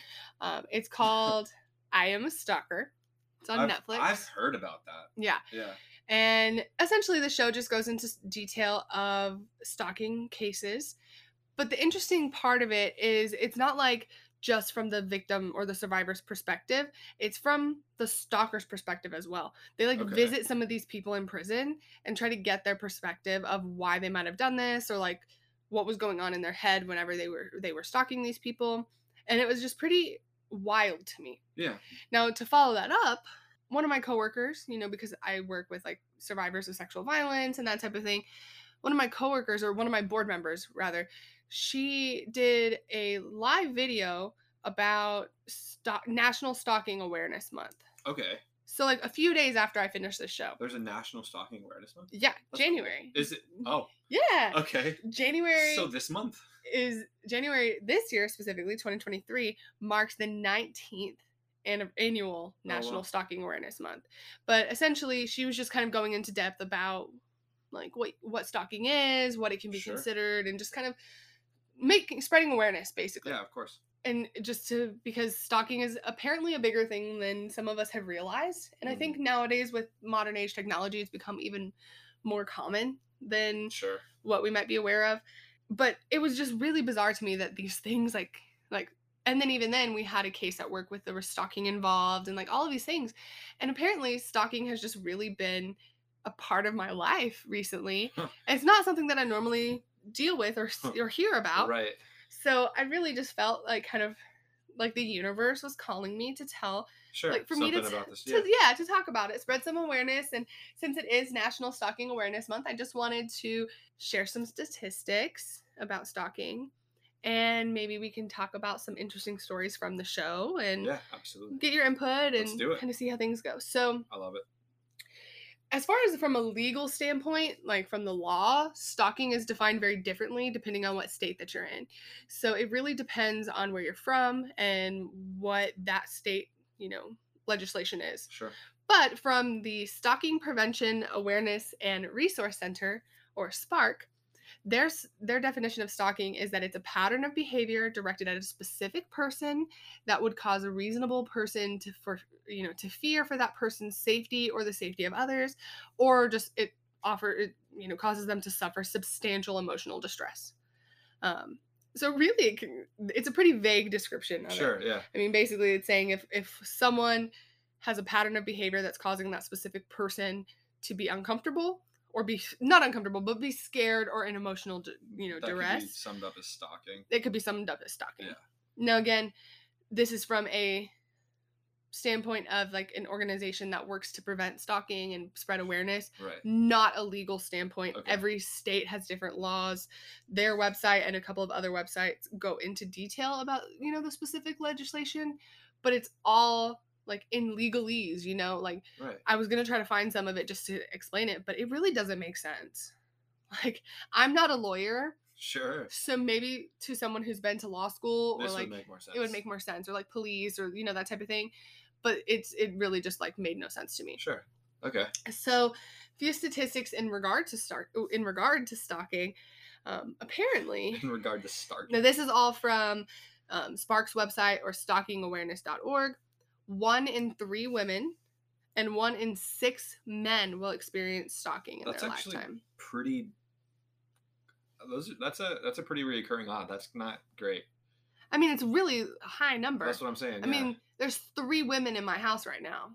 um, it's called I Am a Stalker. It's on I've, Netflix. I've heard about that. yeah. Yeah. And essentially, the show just goes into detail of stalking cases. But the interesting part of it is it's not like just from the victim or the survivor's perspective, it's from the stalker's perspective as well. They like Okay. visit some of these people in prison and try to get their perspective of why they might have done this or like what was going on in their head whenever they were they were stalking these people. And it was just pretty wild to me. Yeah. Now, to follow that up, one of my coworkers, you know, because I work with like survivors of sexual violence and that type of thing, one of my coworkers, or one of my board members rather, she did a live video about stalk- National Stalking Awareness Month. Okay. So, like a few days after I finished the show. There's a National Stalking Awareness Month. Yeah, That's cool. January. Is it? Mm-hmm. Oh, Yeah. okay. January So this month. is January this year specifically 2023 marks the 19th an- annual oh, National wow. Stalking Awareness Month. But essentially she was just kind of going into depth about like what what stalking is, what it can be Sure. considered and just kind of making spreading awareness basically. Yeah, of course. And just to because stalking is apparently a bigger thing than some of us have realized. And I Mhm. think nowadays with modern age technology it's become even more common than Sure. what we might be aware of but it was just really bizarre to me that these things like like and then even then we had a case at work with there was stalking involved and like all of these things and apparently stalking has just really been a part of my life recently Huh. it's not something that i normally deal with or or hear about Right. so i really just felt like kind of like the universe was calling me to tell Sure. like for me to, about this. to Yeah. yeah. to talk about it spread some awareness and since it is national stalking awareness month i just wanted to share some statistics about stalking and maybe we can talk about some interesting stories from the show and Yeah, absolutely. get your input and kind of see how things go so I love it. As far as from a legal standpoint, like from the law, stalking is defined very differently depending on what state that you're in. So it really depends on where you're from and what that state, you know, legislation is. Sure. But from the Stalking Prevention Awareness and Resource Center, or SPARC, their, their definition of stalking is that it's a pattern of behavior directed at a specific person that would cause a reasonable person to for you know to fear for that person's safety or the safety of others or just it offer it you know causes them to suffer substantial emotional distress um so really it can, it's a pretty vague description of it. Sure. Yeah. I mean, basically, it's saying if if someone has a pattern of behavior that's causing that specific person to be uncomfortable or be not uncomfortable, but be scared or in emotional, you know, That could be duress, summed up as stalking. it could be summed up as stalking. Yeah. Now, again, this is from a standpoint of like an organization that works to prevent stalking and spread awareness, Right. not a legal standpoint. Okay. Every state has different laws. Their website and a couple of other websites go into detail about, you know, the specific legislation, but it's all like in legalese, you know, like Right. I was to try to find some of it just to explain it, but it really doesn't make sense. Like I'm not a lawyer, Sure. so maybe to someone who's been to law school or like would make more sense. it would make more sense or like police or you know that type of thing but it's it really just like made no sense to me Sure. Okay. so few statistics in regard to start in regard to stalking um, apparently In regard to start. now this is all from um, SPARC's website or stalkingawareness.org one in three women and one in six men will experience stalking in That's their actually lifetime pretty. Those. are- That's a that's a pretty reoccurring odd. That's not great. i mean it's really a high number That's what I'm saying. i yeah. mean there's three women in my house right now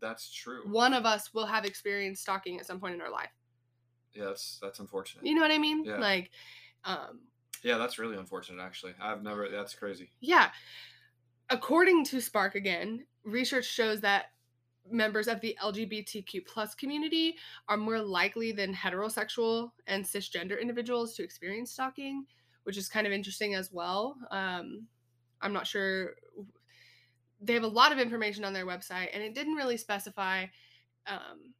that's true. one of us will have experienced stalking at some point in our life. Yeah, that's that's unfortunate. You know what I mean? Yeah. Like, um, Yeah, that's really unfortunate. Actually, I've never. That's crazy. yeah. According to SPARC again, research shows that members of the LGBTQ plus community are more likely than heterosexual and cisgender individuals to experience stalking, which is kind of interesting as well. Um, I'm not sure. They have a lot of information on their website, and it didn't really specify um,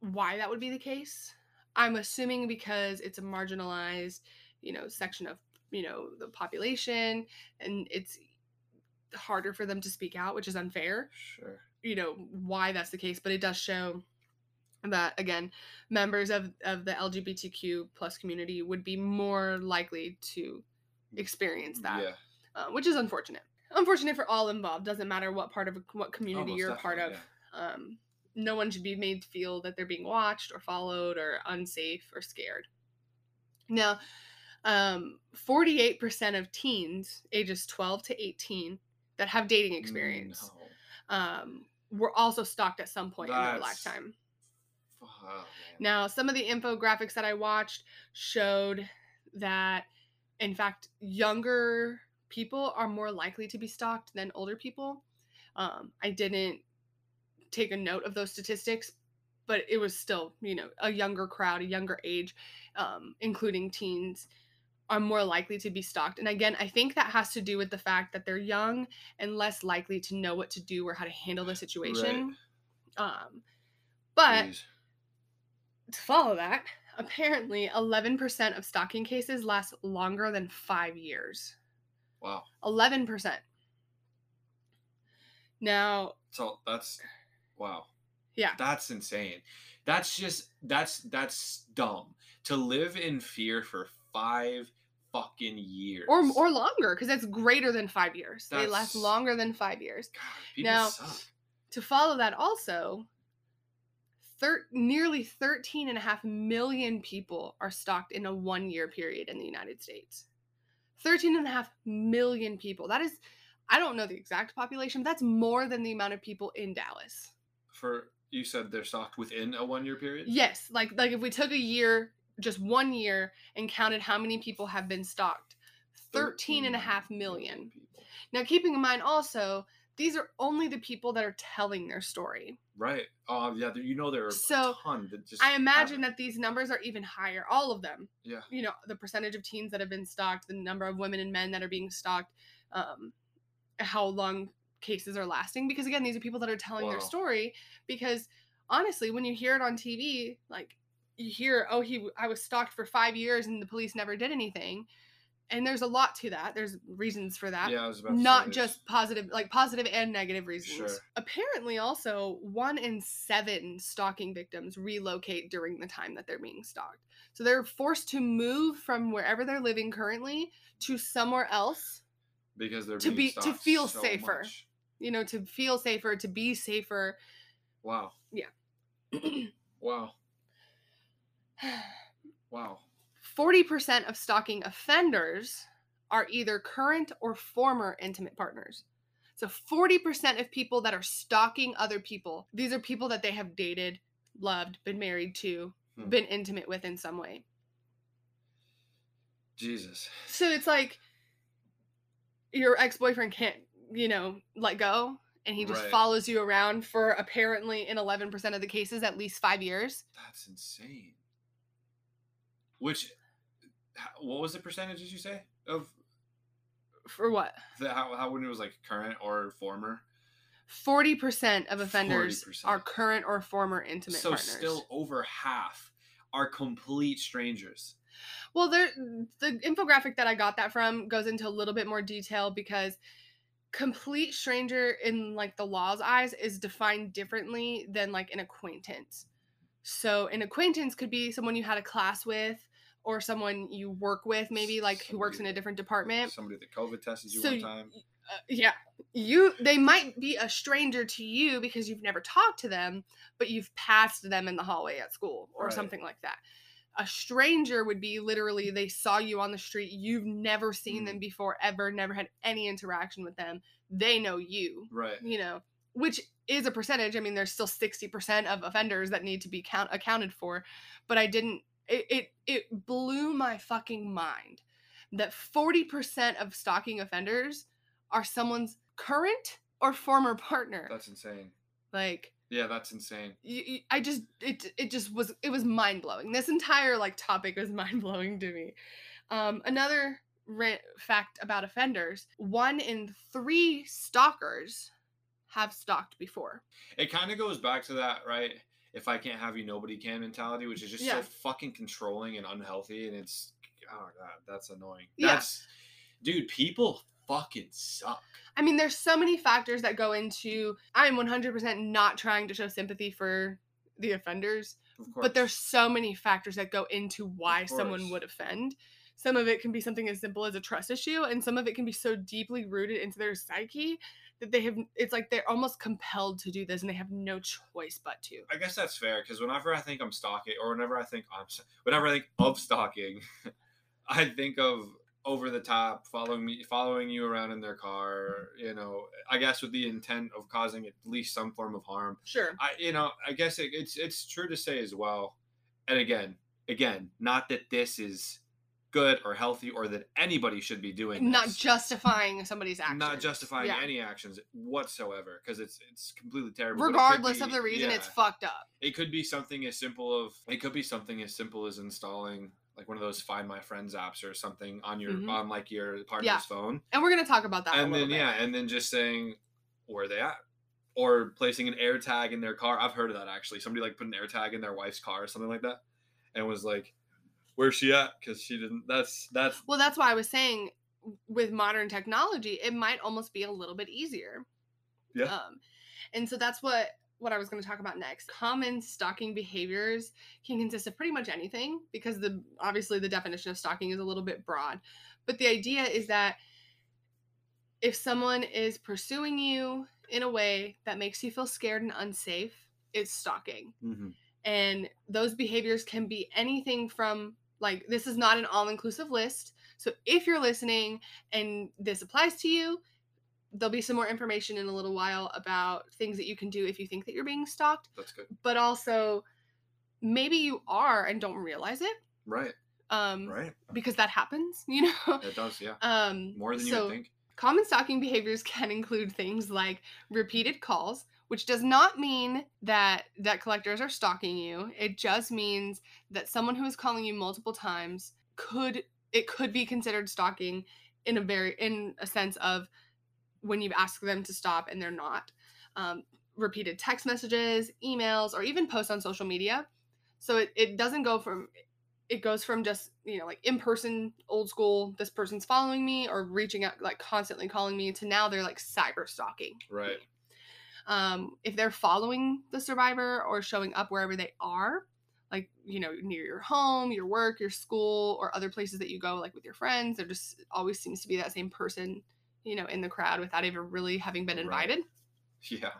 why that would be the case. I'm assuming because it's a marginalized, you know, section of you know the population, and it's harder for them to speak out, which is unfair. Sure. you know why that's the case but it does show that again members of of the lgbtq plus community would be more likely to experience that Yeah. uh, which is unfortunate. Unfortunate for all involved. Doesn't matter what part of what community Almost you're a part of. definitely, um, no one should be made to feel that they're being watched or followed or unsafe or scared. Now um, 48% of teens ages 12 to 18 that have dating experience No. um, were also stalked at some point in their lifetime. Oh. Now, some of the infographics that I watched showed that, in fact, younger people are more likely to be stalked than older people. Um, I didn't take a note of those statistics, but it was still, you know, a younger crowd, a younger age, um, including teens, are more likely to be stalked. And again, I think that has to do with the fact that they're young and less likely to know what to do or how to handle the situation. Um, but Jeez. to follow that, apparently 11% of stalking cases last longer than five years. wow. 11%. Now, So that's wow. Yeah. That's insane. That's just that's that's dumb to live in fear for five fucking years. or or longer, because that's greater than five years. They last longer than five years. God, Now- suck. To follow that, also, thir- nearly 13 and a half million people are stalked in a one year period in the United States. 13 and a half million people. That is, I don't know the exact population, but that's more than the amount of people in Dallas. For you said they're stocked within a one year period. Yes, like like if we took a year, just one year, and counted how many people have been stalked, 13 and a half million. people. Now, keeping in mind also, these are only the people that are telling their story. Right. Oh yeah. You know there are So, a ton that just. I imagine haven't. that these numbers are even higher, all of them. Yeah. You know, the percentage of teens that have been stalked, the number of women and men that are being stalked, um, how long cases are lasting. Because again, these are people that are telling their story. Because honestly, when you hear it on TV, like you hear, oh, he, I was stalked for five years and the police never did anything. And there's a lot to that. There's reasons for that Yeah, I was about to not just positive like positive and negative reasons Sure. apparently also one in seven stalking victims relocate during the time that they're being stalked so they're forced to move from wherever they're living currently to somewhere else because they're to be- to feel so safer. much. you know to feel safer to be safer Wow. Yeah. wow. Wow. 40% of stalking offenders are either current or former intimate partners. So 40% of people that are stalking other people, these are people that they have dated, loved, been married to, Hmm. been intimate with in some way. Jesus. So it's like your ex-boyfriend can't you know, let go and he just Right. follows you around for apparently in 11% of the cases at least 5 years. That's insane. Which, what was the percentage did you say of For what? the how how when it was like current or former? 40% of offenders 40%. are current or former intimate so partners. still over half are complete strangers. Well, there the infographic that I got that from goes into a little bit more detail because complete stranger in like the law's eyes is defined differently than like an acquaintance. So an acquaintance could be someone you had a class with or someone you work with maybe like who works in a different department. Somebody that COVID tested you So one time. Uh, yeah. You they might be a stranger to you because you've never talked to them, but you've passed them in the hallway at school or Right. something like that. A stranger would be literally they saw you on the street, you've never seen Mm. them before ever, never had any interaction with them. They know you, Right. you know, which is a percentage. I mean, there's still 60% of offenders that need to be count accounted for, but I didn't it it, it blew my fucking mind that 40% of stalking offenders are someone's current or former partner. That's insane. like Yeah, that's insane. you, you- I just it it just was it was mind blowing. This entire like topic was mind blowing to me. Um, another fact about offenders: one in three stalkers have stalked before. It kind of goes back to that, right? If I can't have you, nobody can mentality, which is just Yeah. so fucking controlling and unhealthy, and it's oh god, that's annoying. Yeah. That's dude, people fucking suck. I mean, there's so many factors that go into. I'm 100% not trying to show sympathy for the offenders, Of course. but there's so many factors that go into why someone would offend. Some of it can be something as simple as a trust issue, and some of it can be so deeply rooted into their psyche that they have. It's like they're almost compelled to do this, and they have no choice but to. I guess that's fair because whenever I think I'm stalking, or whenever I think I'm, whenever I think of stalking, I think of over the top, following me, following you around in their car. You know, I guess with the intent of causing at least some form of harm. Sure. I, you know, I guess it, it's it's true to say as well. And again, again, not that this is good or healthy or that anybody should be doing. Not this. justifying somebody's actions. not justifying Yeah. any actions whatsoever because it's it's completely terrible. but it could Regardless of the reason, it's fucked up. It could be something as simple of it could be something as simple as installing like one of those Find My Friends apps or something on your Mhm. on like your partner's Yeah. phone, And we're gonna talk about that. and then bit. yeah, and then just saying where are they at, or placing an air tag in their car. I've heard of that actually. Somebody like put an air tag in their wife's car or something like that, and was like, "Where's she at?" Because she didn't. That's that's Well, that's why I was saying with modern technology, it might almost be a little bit easier. Yeah. Um, and so that's what what I was going to talk about next. Common stalking behaviors can consist of pretty much anything because the obviously the definition of stalking is a little bit broad. But the idea is that if someone is pursuing you in a way that makes you feel scared and unsafe, it's stalking Mhm. and those behaviors can be anything from like this is not an all-inclusive list so if you're listening and this applies to you there'll be some more information in a little while about things that you can do if you think that you're being stalked that's good. but also maybe you are and don't realize it Right, um right. because that happens you know It does. Yeah, um more than you so would think. Common stalking behaviors can include things like repeated calls, which does not mean that debt collectors are stalking you. It just means that someone who is calling you multiple times could it could be considered stalking in a very in a sense of when you've asked them to stop and they're not. Um, repeated text messages, emails, or even posts on social media. So it, it doesn't go from it goes from just you know like in person old school this person's following me or reaching out like constantly calling me to now they're like cyber stalking Right. Um if they're following the survivor or showing up wherever they are like you know near your home your work your school or other places that you go like with your friends there just always seems to be that same person you know in the crowd without even really having been Right. invited Yeah.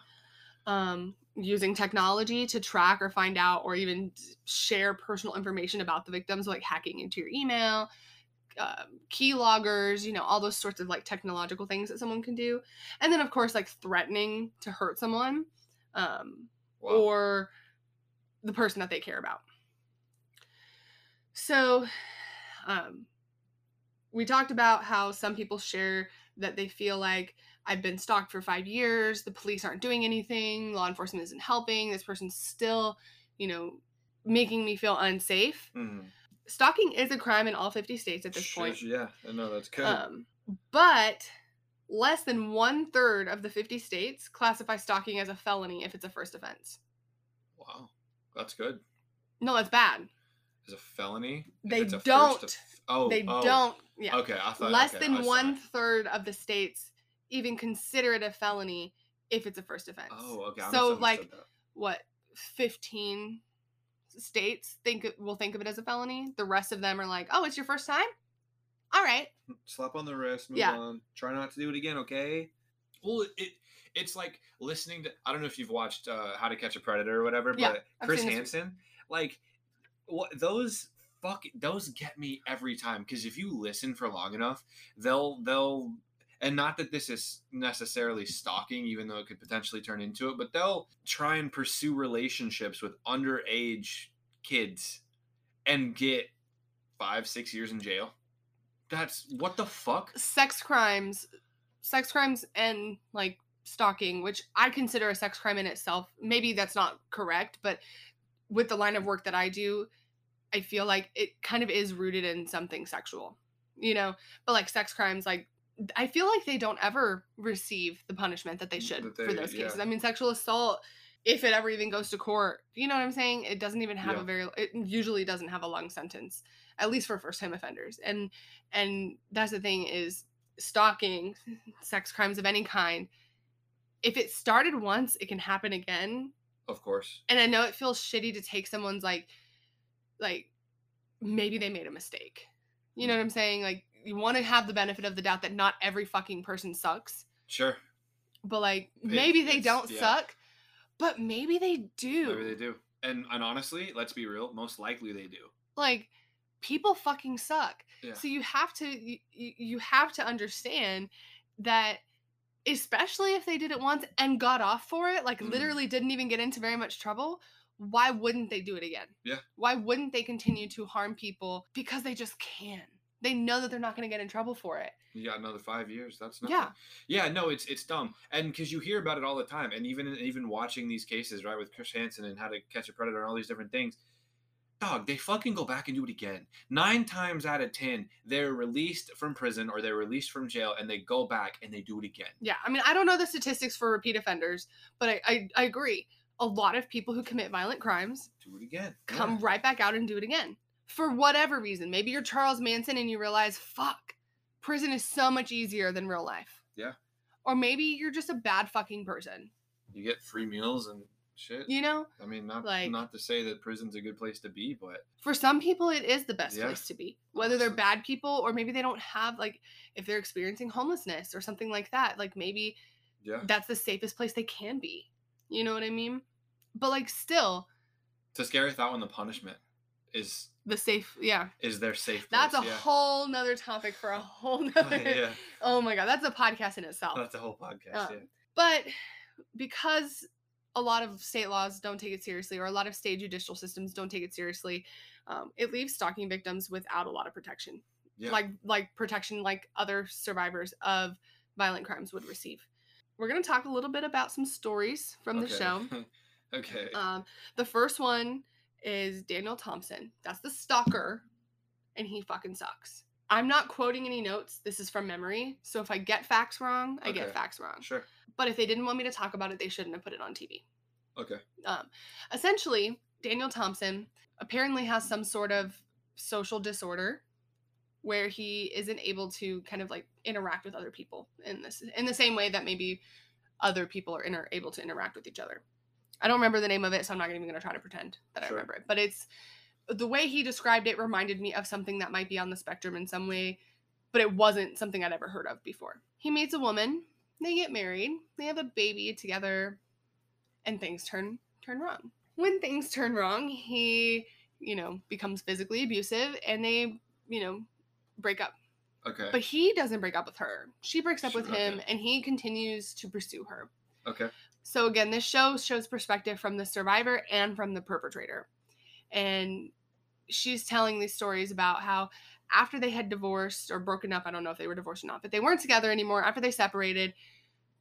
um, using technology to track or find out or even share personal information about the victims, like hacking into your email, um, key loggers, you know, all those sorts of like technological things that someone can do. And then, of course, like threatening to hurt someone um, Wow. or the person that they care about. So, um, we talked about how some people share that they feel like I've been stalked for five years. The police aren't doing anything. Law enforcement isn't helping. This person's still, you know, making me feel unsafe. Mhm. Stalking is a crime in all 50 states at this point. Yeah, I know that's good. Um, but less than one third of the 50 states classify stalking as a felony if it's a first offense. wow, that's good. No, that's bad. Is a felony? They don't. off- oh, they oh, don't. Yeah. Okay, I thought less okay, than one third of the states even consider it a felony if it's a first offense. Oh, okay. I So like what 15 states think it, will think of it as a felony. The rest of them are like, "Oh, it's your first time? All right." slap on the wrist, move Yeah. on. Try not to do it again, okay? Well, it it's like listening to I don't know if you've watched uh, How to Catch a Predator or whatever, Yeah, but I've Chris Hansen, like what those fuck those get me every time because if you listen for long enough, they'll they'll and not that this is necessarily stalking, even though it could potentially turn into it, but they'll try and pursue relationships with underage kids and get five, six years in jail. That's what the fuck? Sex crimes, sex crimes and like stalking, which I consider a sex crime in itself. Maybe that's not correct, but with the line of work that I do, I feel like it kind of is rooted in something sexual. You know, but like sex crimes like I feel like they don't ever receive the punishment that they should That for they- those yeah. cases. I mean, sexual assault, if it ever even goes to court, you know what I'm saying? It doesn't even have Yeah. a very. It usually doesn't have a long sentence, at least for first time offenders. And and that's the thing is stalking, sex crimes of any kind. If it started once, it can happen again. Of course. And I know it feels shitty to take someone's like, like maybe they made a mistake. You know what I'm mm-hmm. saying? Like you want to have the benefit of the doubt that not every fucking person sucks, Sure. but like It- maybe they don't yeah. suck, but maybe they do. Maybe they do. And and honestly, let's be real, most likely they do. Like people fucking suck. Yeah. So you have to you, you have to understand that especially if they did it once and got off for it, like Mhm. literally didn't even get into very much trouble, why wouldn't they do it again? Yeah. Why wouldn't they continue to harm people because they just can? They know that they're not going to get in trouble for it. You got another five years. That's nothing. Yeah. Yeah. No, it's it's dumb, and because you hear about it all the time, and even even watching these cases, right, with Chris Hansen and How to Catch a Predator and all these different things, dog, they fucking go back and do it again. Nine times out of ten, they're released from prison or they're released from jail, and they go back and they do it again. Yeah, I mean, I don't know the statistics for repeat offenders, but I, I, I agree. A lot of people who commit violent crimes Do it again. come Yeah. right back out and do it again for whatever reason. Maybe you're Charles Manson and you realize, fuck, prison is so much easier than real life. Yeah. Or maybe you're just a bad fucking person. You get free meals and shit. You know, I mean, not like- not to say that prison's a good place to be, but for some people, it is the best Yeah. place to be. Whether they're bad people or maybe they don't have, like, if they're experiencing homelessness or something like that, like maybe yeah, that's the safest place they can be. You know what I mean? But, like, still, it's a scary thought when the punishment is the safe, yeah. is their safe. That's a yeah. whole nother topic for a whole nother. yeah, Oh my God, that's a podcast in itself. that's a whole podcast. Um, yeah. But because a lot of state laws don't take it seriously, or a lot of state judicial systems don't take it seriously, um, it leaves stalking victims without a lot of protection, Yeah. like like protection like other survivors of violent crimes would receive. We're gonna talk a little bit about some stories from the show. okay. Um, the first one is Daniel Thompson. That's the stalker, and he fucking sucks. I'm not quoting any notes. This is from memory. So if I get facts wrong, I get facts wrong. sure. But if they didn't want me to talk about it, they shouldn't have put it on TV. Okay. Um, essentially, Daniel Thompson apparently has some sort of social disorder where he isn't able to kind of like interact with other people in this in the same way that maybe other people are inter- able to interact with each other. I don't remember the name of it, so I'm not even going to try to pretend that I remember it. But it's the way he described it reminded me of something that might be on the spectrum in some way, but it wasn't something I'd ever heard of before. He meets a woman, they get married, they have a baby together, and things turn turn wrong. When things turn wrong, he, you know, becomes physically abusive and they, you know, break up. Okay. But he doesn't break up with her. She breaks up with him okay. and he continues to pursue her. okay. So again, this show shows perspective from the survivor and from the perpetrator. And she's telling these stories about how after they had divorced or broken up, I don't know if they were divorced or not, but they weren't together anymore. After they separated,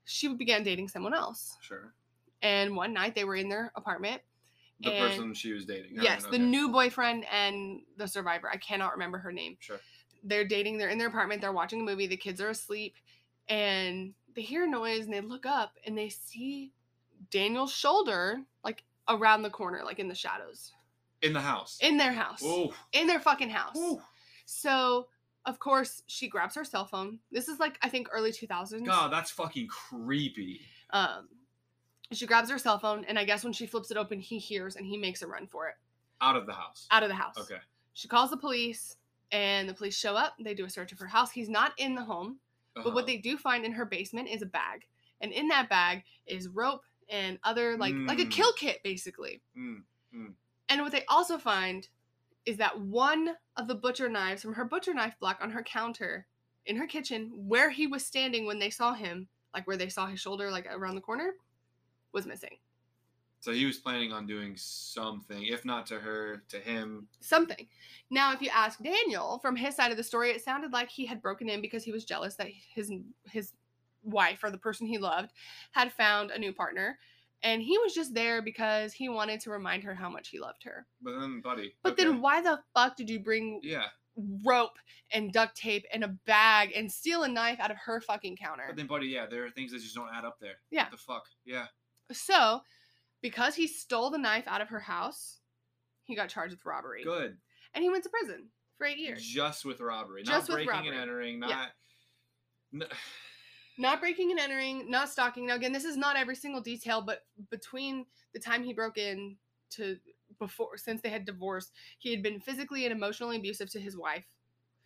she began dating someone else. Sure. And one night they were in their apartment. The person she was dating. Yes, right, the new boyfriend and the survivor. I cannot remember her name. Sure. They're dating, they're in their apartment, they're watching a movie, the kids are asleep, and they hear a noise and they look up and they see Daniel's shoulder like around the corner, like in the shadows. In the house. In their house. In their fucking house. Ooh. So of course she grabs her cell phone. This is like I think early 2000s. God, that's fucking creepy. Um, she grabs her cell phone, and I guess when she flips it open, he hears and he makes a run for it Out of the house. out of the house. Okay. She calls the police, and the police show up. They do a search of her house. He's not in the home, but Uh-huh. what they do find in her basement is a bag, and in that bag is rope and other like like a Mm. kill kit basically. Mm, And what they also find is that one of the butcher knives from her butcher knife block on her counter in her kitchen, where he was standing when they saw him, like where they saw his shoulder, like around the corner, was missing. So he was planning on doing something, if not to her, to him. Something. Now, if you ask Daniel from his side of the story, it sounded like he had broken in because he was jealous that his his wife or the person he loved had found a new partner, and he was just there because he wanted to remind her how much he loved her. But then, buddy. But okay. then, why the fuck did you bring Yeah. rope and duct tape and a bag and steal a knife out of her fucking counter? But then, buddy, yeah, there are things that just don't add up there. Yeah. What the fuck? Yeah. So, because he stole the knife out of her house, he got charged with robbery, Good. and he went to prison for eight years. Just with robbery. Just not with breaking robbery. and entering. Not. Yeah. Not breaking and entering, not stalking. Now again, this is not every single detail, but between the time he broke in to before since they had divorced, he had been physically and emotionally abusive to his wife.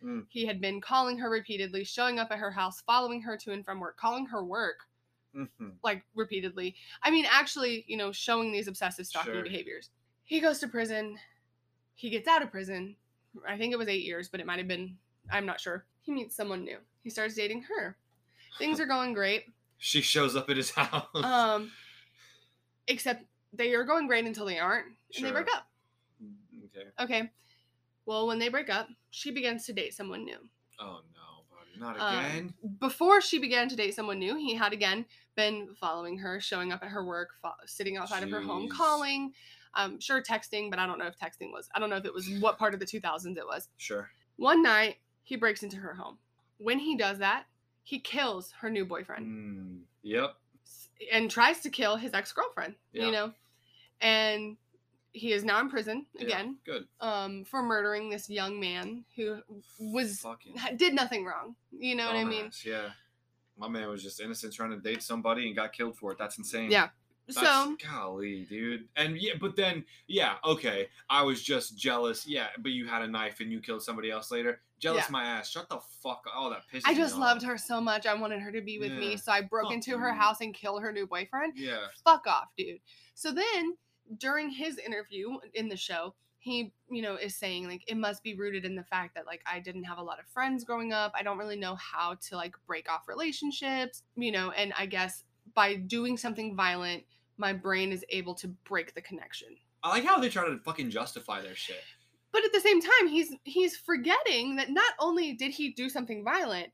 Mm. He had been calling her repeatedly, showing up at her house, following her to and from work, calling her work Mhm. like repeatedly. I mean, actually, you know, showing these obsessive stalking Sure. behaviors. He goes to prison. He gets out of prison. I think it was eight years, but it might have been, I'm not sure. He meets someone new. He starts dating her. Things are going great. She shows up at his house. Um, except they are going great until they aren't, and they break up. okay. Okay. Well, when they break up, she begins to date someone new. Oh no, not Um. Before she began to date someone new, he had again been following her, showing up at her work, fo- sitting outside of her home, calling. Um, sure, texting, but I don't know if texting was. I don't know if it was what part of the 2000s it was. sure. One night, he breaks into her home. When he does that, he kills her new boyfriend. Mm, yep. and tries to kill his ex-girlfriend Yeah. you know and he is now in prison Yeah, again Good. um for murdering this young man who was Fucking. did nothing wrong you know what i mean Yeah. My man was just innocent trying to date somebody and got killed for it. That's insane. Yeah. That's, so golly, dude. And yeah, but then yeah, okay. I was just jealous. Yeah, but you had a knife and you killed somebody else later. Jealous Yeah. my ass. Shut the fuck up. Oh, that pisses i just off. loved her so much i wanted her to be with Yeah. me so i broke Fuck into her house and killed her new boyfriend Yeah. fuck off dude so then during his interview in the show he you know is saying like it must be rooted in the fact that like i didn't have a lot of friends growing up i don't really know how to like break off relationships you know and i guess by doing something violent my brain is able to break the connection I like how they try to fucking justify their shit. but at the same time he's he's forgetting that not only did he do something violent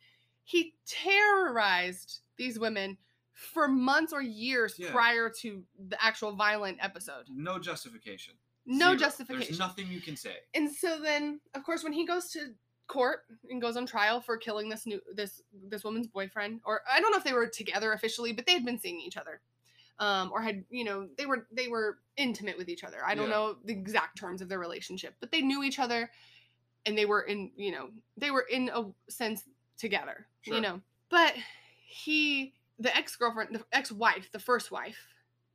he terrorized these women for months or years Yeah. prior to the actual violent episode No justification. no Zero. justification There's nothing you can say. and so then of course when he goes to court and goes on trial for killing this new this this woman's boyfriend or i don't know if they were together officially but they had been seeing each other um or had you know they were they were intimate with each other i don't Yeah. know the exact terms of their relationship but they knew each other and they were in you know they were in a sense together Sure. you know but he the ex-girlfriend the ex-wife the first wife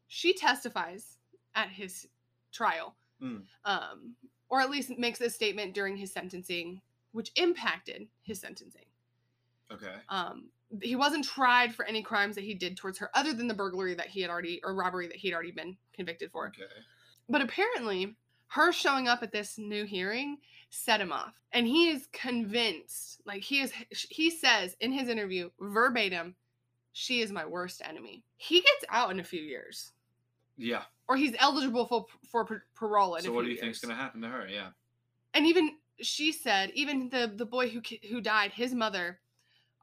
she testifies at his trial Mm. um or at least makes a statement during his sentencing which impacted his sentencing Okay. um he wasn't tried for any crimes that he did towards her other than the burglary that he had already or robbery that he had already been convicted for Okay. but apparently, her showing up at this new hearing set him off. And he is convinced, like he is he says in his interview verbatim, she is my worst enemy. He gets out in a few years. Yeah. Or he's eligible for for par- parole in a few years. So what do you years. think's gonna happen to her? Yeah. And even she said, even the the boy who who died, his mother,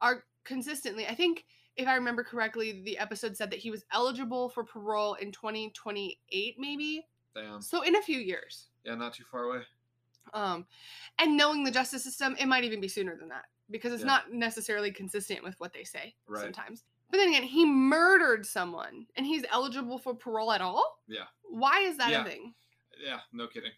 are consistently. I think if I remember correctly, the episode said that he was eligible for parole in 2028, maybe. Damn. So in a few years. Yeah, not too far away. Um, and knowing the justice system, it might even be sooner than that because it's Yeah. not necessarily consistent with what they say Right. sometimes. But then again, he murdered someone and he's eligible for parole at all? Yeah. Why is that Yeah. a thing? Yeah, no kidding.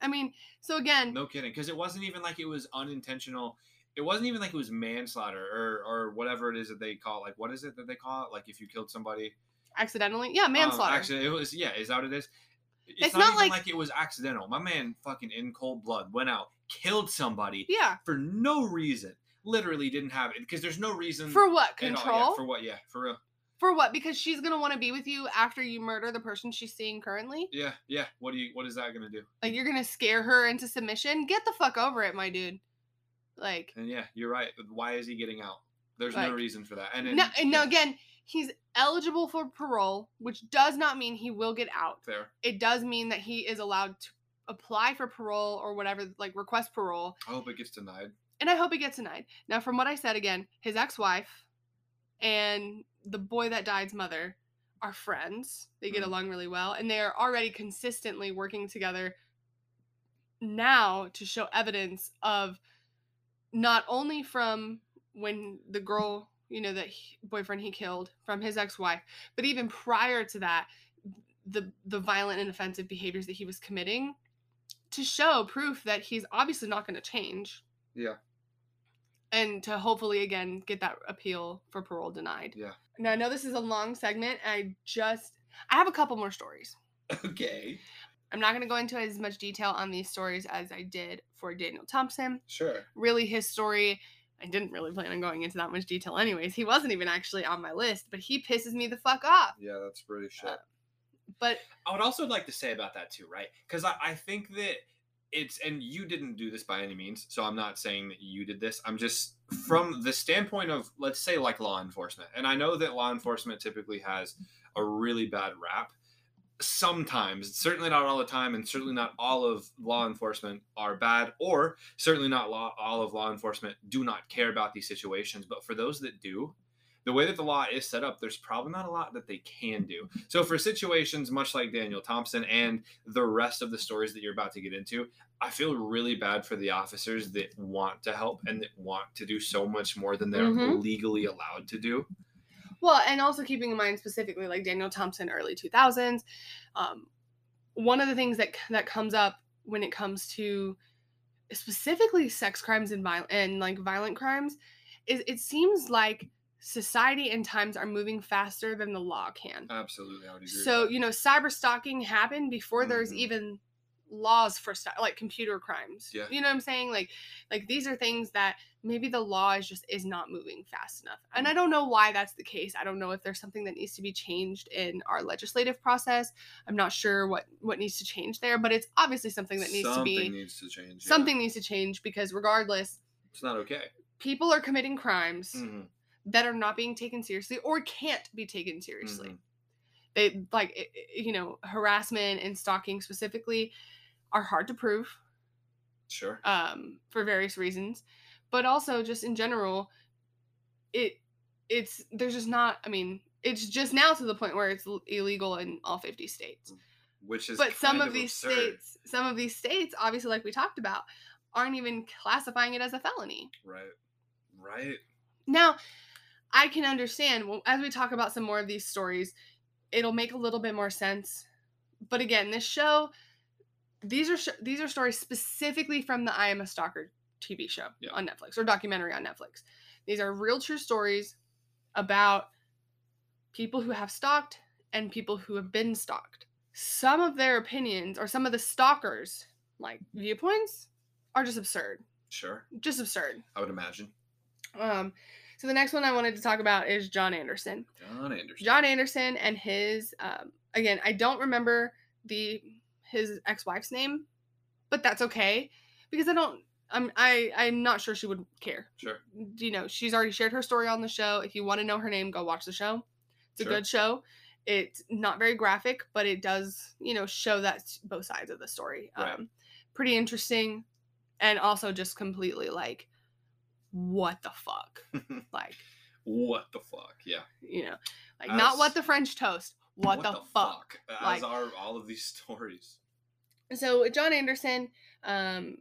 I mean, so again, No kidding. Because it wasn't even like it was unintentional. It wasn't even like it was manslaughter or or whatever it is that they call it. Like what is it that they call it? Like if you killed somebody. accidentally, yeah, Um, manslaughter. actually, it was yeah. Is that what it is? It's, It's not, not even like, like- it was accidental. My man, fucking in cold blood, went out, killed somebody yeah. for no reason. Literally didn't have it because there's no reason For what? Control? Yeah, for what? Yeah, for real. For what? Because she's gonna want to be with you after you murder the person she's seeing currently. Yeah, yeah. What do you? What is that gonna do? Like you're gonna scare her into submission. Get the fuck over it, my dude. Like And yeah, you're right. Why is he getting out? There's no reason for that. And, no, and now again, he's eligible for parole, which does not mean he will get out. fair. It does mean that he is allowed to apply for parole or whatever, like request parole. I hope it gets denied. And I hope he gets a denied. Now, from what I said again, his ex-wife and the boy that died's mother are friends. They get Mhm. along really well, and they are already consistently working together now to show evidence of not only from when the girl, you know, that he, boyfriend he killed from his ex-wife, but even prior to that, the the violent and offensive behaviors that he was committing to show proof that he's obviously not going to change Yeah. And to hopefully again get that appeal for parole denied. Yeah. Now I know this is a long segment. I just I have a couple more stories. Okay. I'm not going to go into as much detail on these stories as I did for Daniel Thompson. Sure. Really, his story, I didn't really plan on going into that much detail, anyways. He wasn't even actually on my list, but he pisses me the fuck off. Yeah, that's pretty shit. Uh, But I would also like to say about that too, right? Because I, I think that it's and you didn't do this by any means, so I'm not saying that you did this. I'm just from the standpoint of let's say like law enforcement, and I know that law enforcement typically has a really bad rap. Sometimes, certainly not all the time, and certainly not all of law enforcement are bad, or certainly not law, all of law enforcement do not care about these situations. But for those that do, the way that the law is set up, there's probably not a lot that they can do. So for situations much like Daniel Thompson and the rest of the stories that you're about to get into, I feel really bad for the officers that want to help and that want to do so much more than they're Mhm. legally allowed to do. Well, and also keeping in mind specifically like Daniel Thompson, early 2000s. Um, one of the things that that comes up when it comes to specifically sex crimes and viol- and like violent crimes is it seems like society and times are moving faster than the law can. Absolutely, I would agree. So you know, cyber stalking happened before there's Mhm. even laws for st- like computer crimes. Yeah. You know what I'm saying? Like, like these are things that maybe the law is just is not moving fast enough. And I don't know why that's the case. I don't know if there's something that needs to be changed in our legislative process. I'm not sure what what needs to change there, but it's obviously something that needs something to be needs to change. yeah. something needs to change because regardless, It's not okay. people are committing crimes Mhm, that are not being taken seriously or can't be taken seriously mhm. they like you know harassment and stalking specifically are hard to prove Sure. um, for various reasons but also just in general it it's there's just not i mean it's just now to the point where it's illegal in all 50 states Which is but some kind of these absurd. states some of these states obviously like we talked about aren't even classifying it as a felony Right. Right. Now, I can understand well, as we talk about some more of these stories, it'll make a little bit more sense. But again, this show, these are sh- these are stories specifically from the I Am a Stalker TV show Yeah. on Netflix or documentary on Netflix. These are real true stories about people who have stalked and people who have been stalked. Some of their opinions or some of the stalkers like viewpoints are just absurd. Sure. Just absurd. I would imagine. Um, so the next one I wanted to talk about is John Anderson. John Anderson. John Anderson and his um, again, I don't remember the his ex-wife's name, but that's okay because I don't. I'm I I'm not sure she would care. Sure. You know, she's already shared her story on the show. If you want to know her name, go watch the show. It's Sure. a good show. It's not very graphic, but it does you know show that both sides of the story. Right. Um, pretty interesting, and also just completely like, what the fuck, like. What the fuck? Yeah. You know, like not what the French toast. What, the, fuck? As Like- are all of these stories. So John Anderson, um,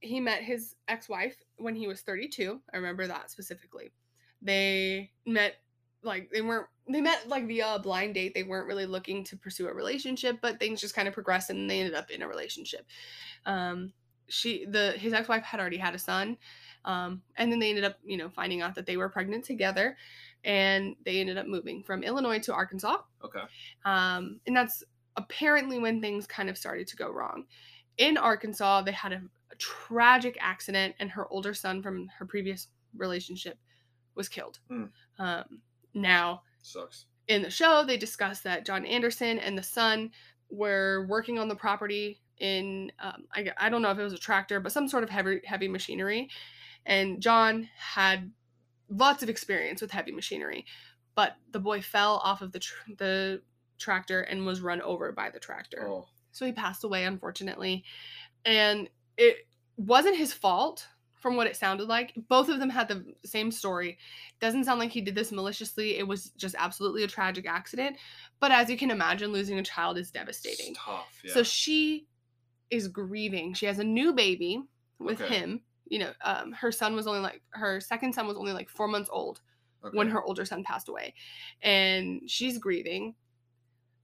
he met his ex-wife when he was 32. I remember that specifically. They met like they weren't they met like via a blind date. They weren't really looking to pursue a relationship, but things just kind of progressed and they ended up in a relationship. Um, she the his ex-wife had already had a son. Um, and then they ended up, you know, finding out that they were pregnant together and they ended up moving from Illinois to Arkansas. Okay. Um, and that's apparently when things kind of started to go wrong. In Arkansas, they had a, a tragic accident, and her older son from her previous relationship was killed. Mm. Um, now, Sucks. in the show, they discuss that John Anderson and the son were working on the property in, um, I, I don't know if it was a tractor, but some sort of heavy, heavy machinery. And John had lots of experience with heavy machinery, but the boy fell off of the, tr- the tractor and was run over by the tractor. Oh. So he passed away, unfortunately. And it wasn't his fault, from what it sounded like. Both of them had the same story. Doesn't sound like he did this maliciously. It was just absolutely a tragic accident. But as you can imagine, losing a child is devastating. It's tough. Yeah. So she is grieving. She has a new baby with Okay. him. You know, um, her son was only like her second son was only like four months old when her older son passed away, and she's grieving.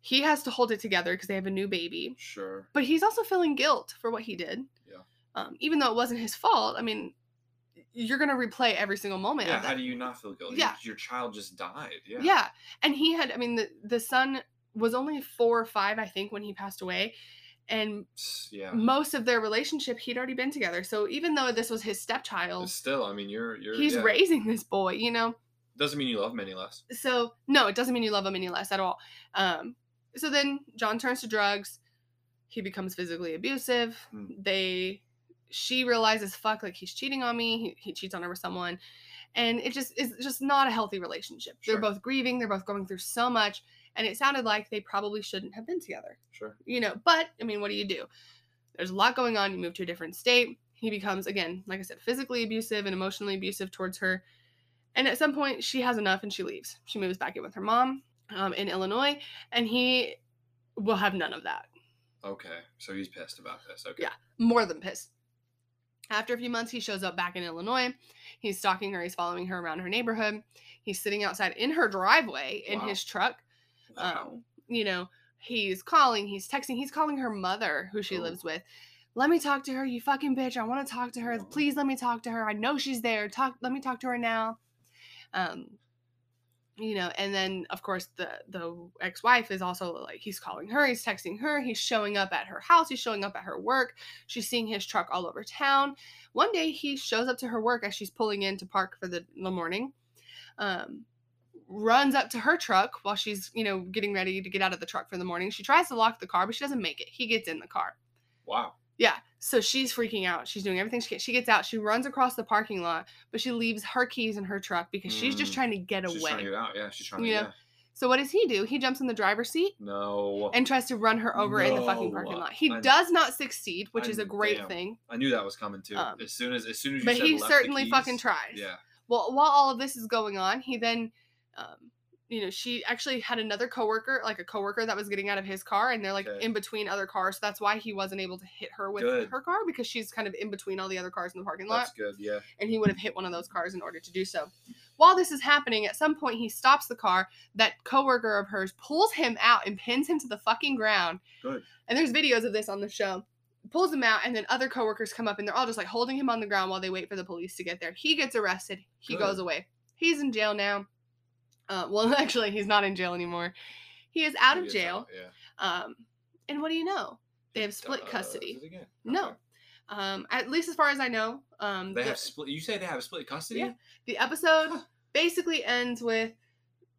He has to hold it together because they have a new baby, Sure. but he's also feeling guilt for what he did. Yeah. Um, even though it wasn't his fault. I mean, you're gonna replay every single moment. Yeah. How do you not feel guilty? Yeah. Your, your child just died. Yeah. Yeah. And he had, I mean, the, the son was only four or five, I think, when he passed away. And Yeah. most of their relationship, he'd already been together. So even though this was his stepchild, still, I mean, you're you're. he's yeah. raising this boy, you know? Doesn't mean you love him any less. So, no, it doesn't mean you love him any less at all. Um, so then John turns to drugs. He becomes physically abusive. Hmm. They, she realizes, fuck, like he's cheating on me. He, he cheats on her with someone. And it just is just not a healthy relationship. Sure. They're both grieving. They're both going through so much. And it sounded like they probably shouldn't have been together. Sure. you know but i mean what do you do there's a lot going on you move to a different state he becomes again like i said physically abusive and emotionally abusive towards her and at some point she has enough and she leaves she moves back in with her mom um, in illinois and he will have none of that Okay. So he's pissed about this. Okay. Yeah. more than pissed after a few months he shows up back in illinois he's stalking her he's following her around her neighborhood he's sitting outside in her driveway in Wow. his truck Wow. um, you know, he's calling, he's texting, he's calling her mother, who she lives with. Let me talk to her, you fucking bitch. I want to talk to her. Please let me talk to her. I know she's there. Talk. Let me talk to her now. Um, you know, and then of course the the ex-wife is also like he's calling her, he's texting her, he's showing up at her house, he's showing up at her work. She's seeing his truck all over town. One day he shows up to her work as she's pulling in to park for the, the morning. Um, runs up to her truck while she's, you know, getting ready to get out of the truck for the morning. She tries to lock the car, but she doesn't make it. He gets in the car. Wow. Yeah. So she's freaking out. She's doing everything she can. She gets out. She runs across the parking lot, but she leaves her keys in her truck because she's just Mm. trying to get She's trying to away. get out. Yeah. She's trying to You get know, out. So what does he do? He jumps in the driver's seat No. and tries to run her over in the fucking parking lot. He I- does not succeed, which is a great damn. thing. I knew that was coming too. Um, as soon as as soon as you But he certainly fucking tries. Yeah. Well, while all of this is going on, he then, um, you know, she actually had another coworker, like a coworker that was getting out of his car, and they're like Okay. in between other cars. So that's why he wasn't able to hit her with Good. her car because she's kind of in between all the other cars in the parking lot, That's good. Yeah. and he would have hit one of those cars in order to do so. While this is happening, at some point he stops the car. That coworker of hers pulls him out and pins him to the fucking ground. Good. And there's videos of this on the show. Pulls him out, and then other coworkers come up, and they're all just like holding him on the ground while they wait for the police to get there. He gets arrested. He goes away. He's in jail now. Uh, well, actually, he's not in jail anymore. He is out He of gets jail. out, Yeah. Um, and what do you know? They have split Does custody. it again. No. Okay. Um, at least as far as I know. Um, They the, have split. You say they have split custody. Yeah. the episode basically ends with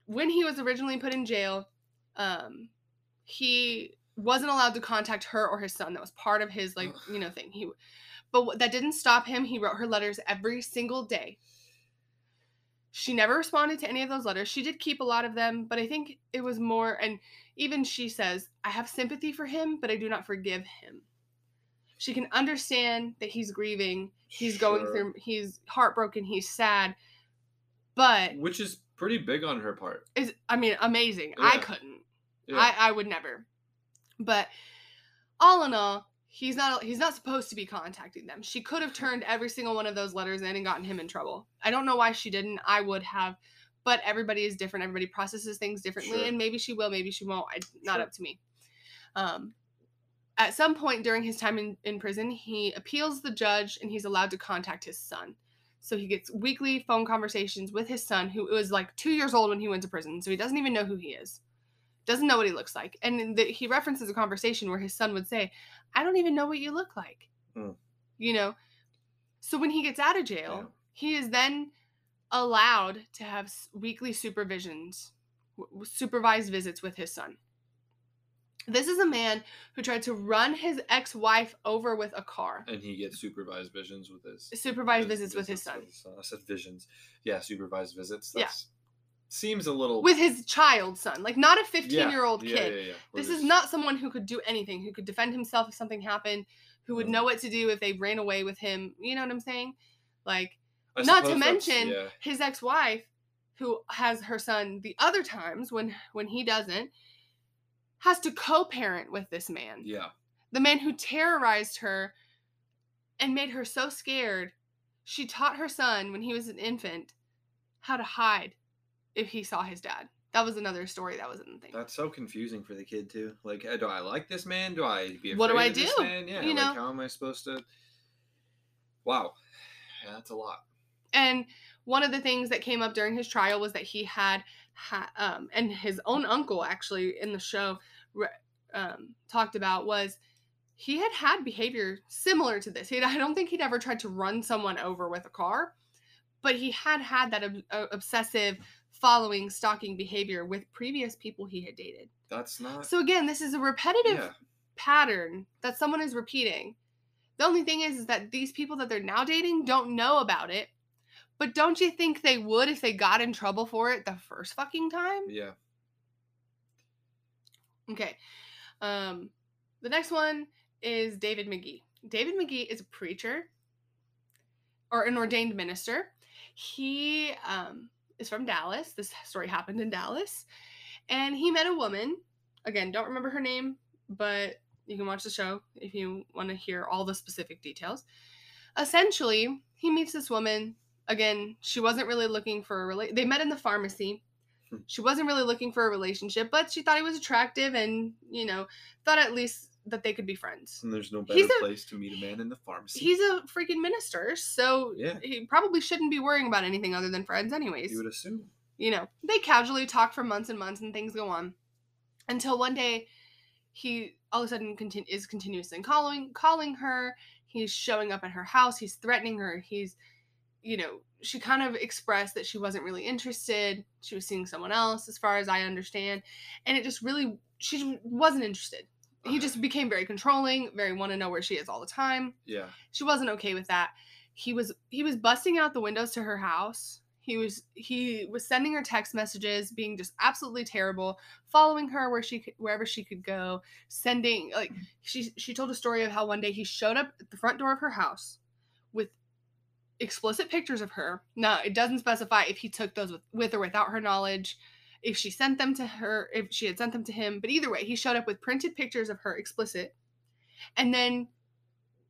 when he was originally put in jail. Um, he wasn't allowed to contact her or his son. That was part of his like Ugh. you know thing. He, but that didn't stop him. He wrote her letters every single day. She never responded to any of those letters. She did keep a lot of them, but I think it was more. And even she says, "I have sympathy for him, but I do not forgive him." She can understand that he's grieving. He's going through. He's heartbroken. He's sad, but Which is Pretty big on her part. Is I mean amazing. I couldn't. Yeah. I I would never. But all in all, he's not he's not supposed to be contacting them. She could have turned every single one of those letters in and gotten him in trouble. I don't know why she didn't. I would have. But everybody is different. Everybody processes things differently, Sure. and maybe she will, maybe she won't. I, not Sure. up to me. Um, at some point during his time in, in prison, he appeals the judge and he's allowed to contact his son. So he gets weekly phone conversations with his son, who was like two years old when he went to prison. So he doesn't even know who he is, doesn't know what he looks like. And the, he references a conversation where his son would say, I don't even know what you look like. Hmm. You know? So when he gets out of jail, Yeah. he is then allowed to have weekly supervisions, supervised visits with his son. This is a man who tried to run his ex-wife over with a car. And he gets supervised visions with his Supervised vis- visits with his son. I said visions. Yeah, supervised visits. Yeah. That's, Seems a little With his child son, like not a 15 Yeah, year old yeah, kid. Yeah, This is not someone who could do anything, who could defend himself if something happened, who would Mm. know what to do if they ran away with him. You know what I'm saying? Like, I not to mention his ex-wife, who has her son the other times when when he doesn't, has to co-parent with this man. Yeah. The man who terrorized her and made her so scared, she taught her son when he was an infant how to hide if he saw his dad. That was another story that was in the thing. That's so confusing for the kid too. Like, uh, do I like this man? Do I be afraid What do I do? man? Yeah. You like, know? how am I supposed to? Wow. Yeah, that's a lot. And one of the things that came up during his trial was that he had, ha- um, and his own uncle actually in the show um, talked about was he had had behavior similar to this. He, I don't think he'd ever tried to run someone over with a car, but he had had that ob- uh, obsessive following, stalking behavior with previous people he had dated. That's not. So again, this is a repetitive yeah. pattern that someone is repeating. The only thing is, is that these people that they're now dating don't know about it. But don't you think they would if they got in trouble for it the first fucking time? Yeah. Okay. Um the next one is David McGee. David McGee is a preacher or an ordained minister. He um is from Dallas. This story happened in Dallas. And he met a woman. Again, don't remember her name, but you can watch the show if you want to hear all the specific details. Essentially, he meets this woman. Again, she wasn't really looking for a rela- They met in the pharmacy. Hmm. She wasn't really looking for a relationship, but she thought he was attractive and, you know, thought at least that they could be friends. And there's no better He's a- place to meet a man in the pharmacy. He's a freaking minister, so Yeah. he probably shouldn't be worrying about anything other than friends, anyways you would assume. you know, they casually talk for months and months and things go on until one day he all of a sudden continu- is continuously calling calling her. He's showing up at her house. He's threatening her. He's, you know, she kind of expressed that she wasn't really interested. She was seeing someone else, as far as I understand, and it just really she wasn't interested. He just became very controlling, very want to know where she is all the time. Yeah. she wasn't okay with that. He was he was busting out the windows to her house. He was he was sending her text messages being just absolutely terrible following her where she could, wherever she could go sending like she she told a story of how one day he showed up at the front door of her house with explicit pictures of her. Now it doesn't specify if he took those with, with or without her knowledge if she sent them to her if she had sent them to him but either way he showed up with printed pictures of her explicit and then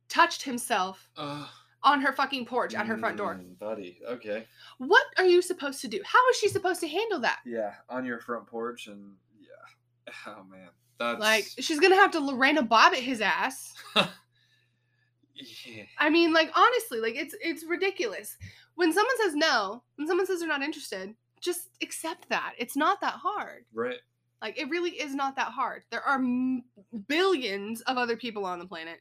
touched himself Uh, on her fucking porch at her front door. mm, buddy. Okay. What are you supposed to do? How is she supposed to handle that? Yeah, on your front porch, and yeah. Oh man, that's Like, she's gonna have to Lorena Bobbitt his ass. yeah. I mean, like honestly, like it's it's ridiculous. When someone says no, when someone says they're not interested, just accept that. It's not that hard. Right. Like it really is not that hard. There are m- billions of other people on the planet.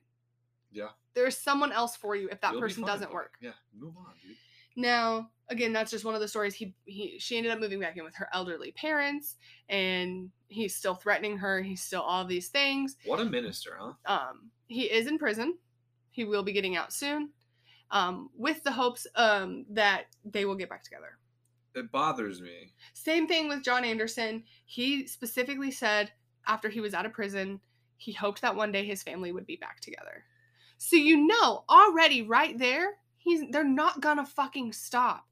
Yeah. There's someone else for you if that You'll person fine, doesn't work. Yeah. Move on, dude. Now, again, that's just one of the stories. He he she ended up moving back in with her elderly parents, and he's still threatening her. He's still all these things. What a minister, huh? Um, he is in prison. He will be getting out soon, um, with the hopes um that they will get back together. It bothers me. Same thing with John Anderson. He specifically said after he was out of prison, he hoped that one day his family would be back together. So you know already right there, he's they're not gonna fucking stop.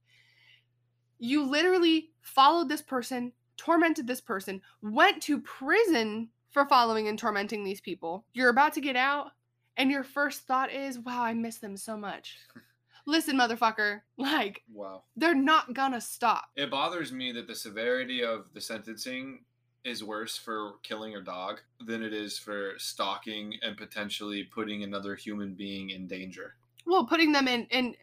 You literally followed this person, tormented this person, went to prison for following and tormenting these people. You're about to get out, and your first thought is, wow, I miss them so much. Listen, motherfucker, like, Wow. they're not gonna stop. It bothers me that the severity of the sentencing is worse for killing a dog than it is for stalking and potentially putting another human being in danger. Well, putting them in in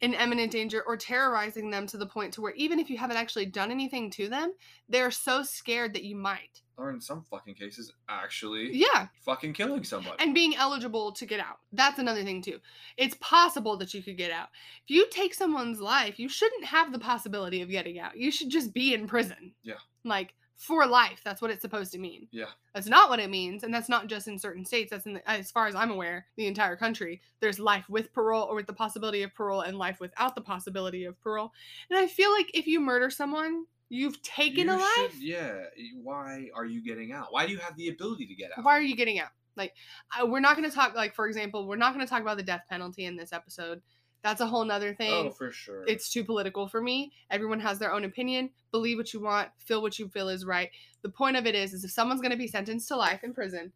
in imminent danger or terrorizing them to the point to where even if you haven't actually done anything to them, they're so scared that you might. Or in some fucking cases, actually Yeah, fucking killing somebody. and being eligible to get out. That's another thing too. It's possible that you could get out. If you take someone's life, you shouldn't have the possibility of getting out. You should just be in prison. Yeah. Like for life. That's what it's supposed to mean. Yeah. That's not what it means, and that's not just in certain states. That's in, the, as far as I'm aware, the entire country. There's life with parole, or with the possibility of parole, and life without the possibility of parole. And I feel like if you murder someone, you've taken You a life. should- yeah. Why are you getting out? Why do you have the ability to get out? Why are you getting out? Like, I, we're not going to talk. Like, for example, we're not going to talk about the death penalty in this episode. That's a whole nother oh, thing. Oh, for sure. it's too political for me. Everyone has their own opinion. Believe what you want. Feel what you feel is right. The point of it is, is if someone's going to be sentenced to life in prison,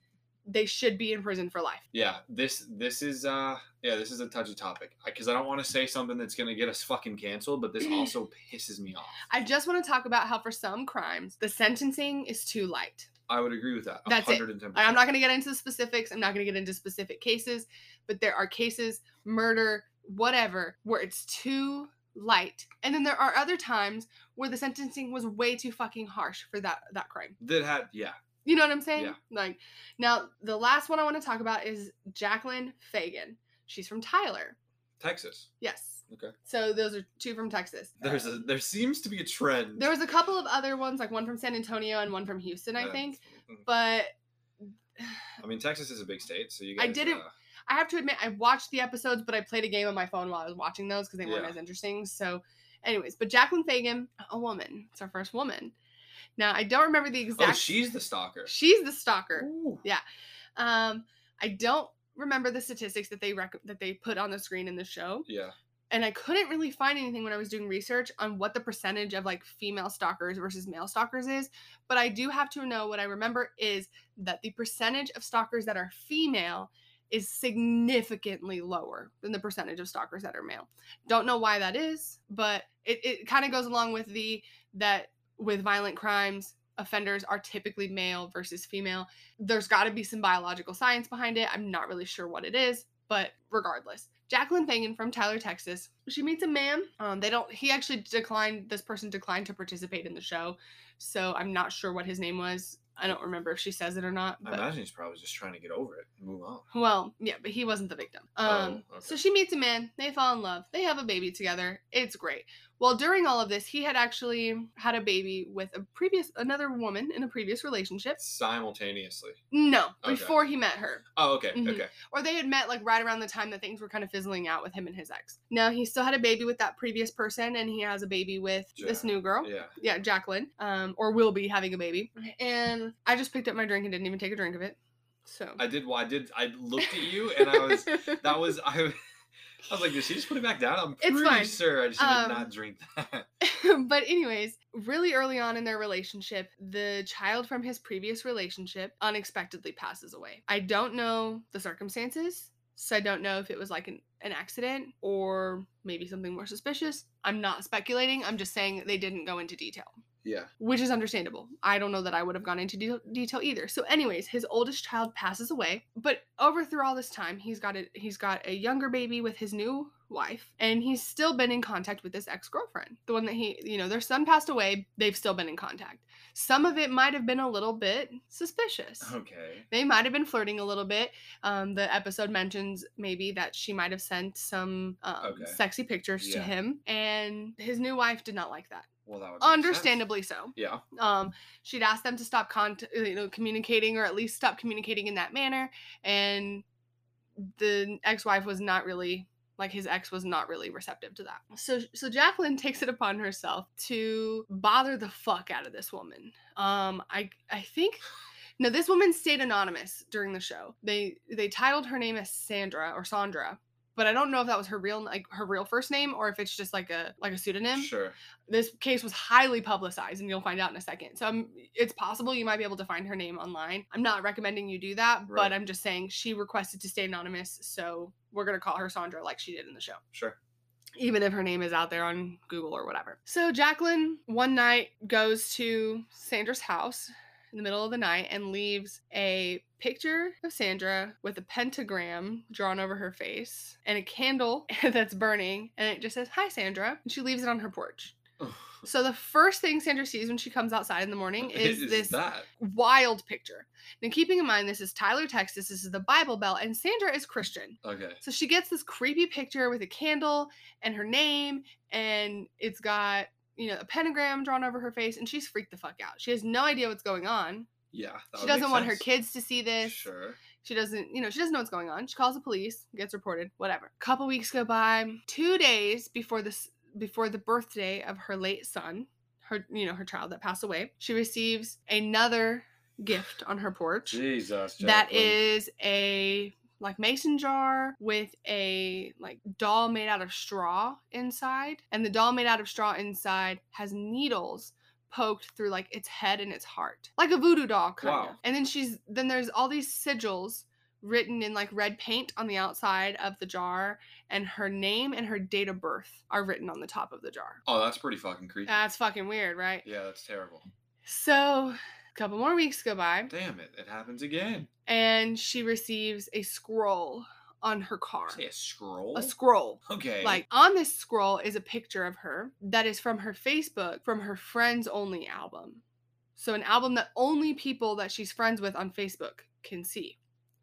they should be in prison for life. yeah. This this is uh yeah this is a touchy topic because I don't want to say something that's gonna get us fucking canceled, but this also pisses me off. I just want to talk about how for some crimes the sentencing is too light. I would agree with that. That's it. 110%. I'm not going to get into specifics. I'm not going to get into specific cases, but there are cases, murder, whatever, where it's too light. And then there are other times where the sentencing was way too fucking harsh for that that crime. that had yeah You know what I'm saying? Yeah. Like now the last one I want to talk about is Jacqueline Fagan. She's from Tyler. Texas. Yes. Okay. So those are two from Texas. There's a there seems to be a trend. There was a couple of other ones, like one from San Antonio and one from Houston, I think. mm, But I mean, Texas is a big state, so you Guys, I didn't- uh, I have to admit, I watched the episodes, but I played a game on my phone while I was watching those because they weren't Yeah. as interesting. So, anyways, but Jacqueline Fagan, a woman. It's our first woman. Now, I don't remember the exact. oh, she's the stalker. she's the stalker. Ooh. Um, I don't remember the statistics that they rec- that they put on the screen in the show, Yeah. and I couldn't really find anything when I was doing research on what the percentage of like female stalkers versus male stalkers is. But I do have to know what I remember is that the percentage of stalkers that are female is significantly lower than the percentage of stalkers that are male. Don't know why that is, but it, it kind of goes along with the that with violent crimes, offenders are typically male versus female. There's got to be some biological science behind it. I'm not really sure what it is, but regardless. Jacqueline Fagan from Tyler, Texas. She meets a man. Um, they don't. He actually declined. This person declined to participate in the show, so I'm not sure what his name was. I don't remember if she says it or not. I imagine he's probably just trying to get over it and move on. well, yeah, but he wasn't the victim. Um, Oh, okay. so she meets a man, they fall in love, they have a baby together. It's great. Well, during all of this, he had actually had a baby with a previous another woman in a previous relationship. Simultaneously. No, Okay. before he met her. Oh, okay. Mhm. Okay. Or they had met like right around the time that things were kind of fizzling out with him and his ex. Now he still had a baby with that previous person and he has a baby with this new girl Yeah. yeah, Jacqueline, um, or will be having a baby. And I just picked up my drink and didn't even take a drink of it. So I did. Well, I did. I looked at you and I was. That was. I. I was like, did she just put it back down? I'm It's pretty fine. sure I just Um, did not drink that. but anyways, really early on in their relationship, the child from his previous relationship unexpectedly passes away. I don't know the circumstances, so I don't know if it was like an, an accident or maybe something more suspicious. I'm not speculating. I'm just saying they didn't go into detail. Yeah. which is understandable. I don't know that I would have gone into de- detail either. So, anyways, his oldest child passes away, but over through all this time, he's got a he's got a younger baby with his new wife, and he's still been in contact with this ex girlfriend, the one that he you know their son passed away. They've still been in contact. Some of it might have been a little bit suspicious. Okay. They might have been flirting a little bit. Um, the episode mentions maybe that she might have sent some um, Okay. sexy pictures to him, and his new wife did not like that. Well, that would. make sense. Understandably so. Yeah. Um, she'd asked them to stop con- you know, communicating, or at least stop communicating in that manner, and the ex-wife was not really like his ex was not really receptive to that. So so Jacqueline takes it upon herself to bother the fuck out of this woman. Um I I think no this woman stayed anonymous during the show. They they titled her name as Sandra or Sandra, but I don't know if that was her real like her real first name or if it's just like a like a pseudonym. Sure. This case was highly publicized, and you'll find out in a second. So um, it's possible you might be able to find her name online. I'm not recommending you do that, Right. but I'm just saying she requested to stay anonymous, so we're gonna call her Sandra like she did in the show Sure. even if her name is out there on Google or whatever. So Jacqueline one night goes to Sandra's house in the middle of the night and leaves a picture of Sandra with a pentagram drawn over her face and a candle that's burning and it just says hi Sandra and she leaves it on her porch. So the first thing Sandra sees when she comes outside in the morning is, this that? wild picture. Now keeping in mind this is Tyler, Texas, this is the Bible Belt and Sandra is Christian. Okay. So she gets this creepy picture with a candle and her name, and it's got, you know, a pentagram drawn over her face, and she's freaked the fuck out. She has no idea what's going on. Yeah. that she doesn't want her kids to see this. Sure. She doesn't, you know, she doesn't know what's going on. She calls the police, gets reported, whatever. Couple weeks go by. Two days before this before the birthday of her late son, her you know, her child that passed away, she receives another gift on her porch Jesus. that Jacqueline. is a like mason jar with a like doll made out of straw inside and the doll made out of straw inside has needles poked through like its head and its heart like a voodoo doll kind Wow. of and then she's then there's all these sigils written in like red paint on the outside of the jar and her name and her date of birth are written on the top of the jar Oh, that's pretty fucking creepy. that's fucking weird right yeah, that's terrible. so a couple more weeks go by Damn it! It happens again. and she receives a scroll on her car. Say a scroll. A scroll. Okay. Like on this scroll is a picture of her that is from her Facebook from her Friends Only album. So an album that only people that she's friends with on Facebook can see.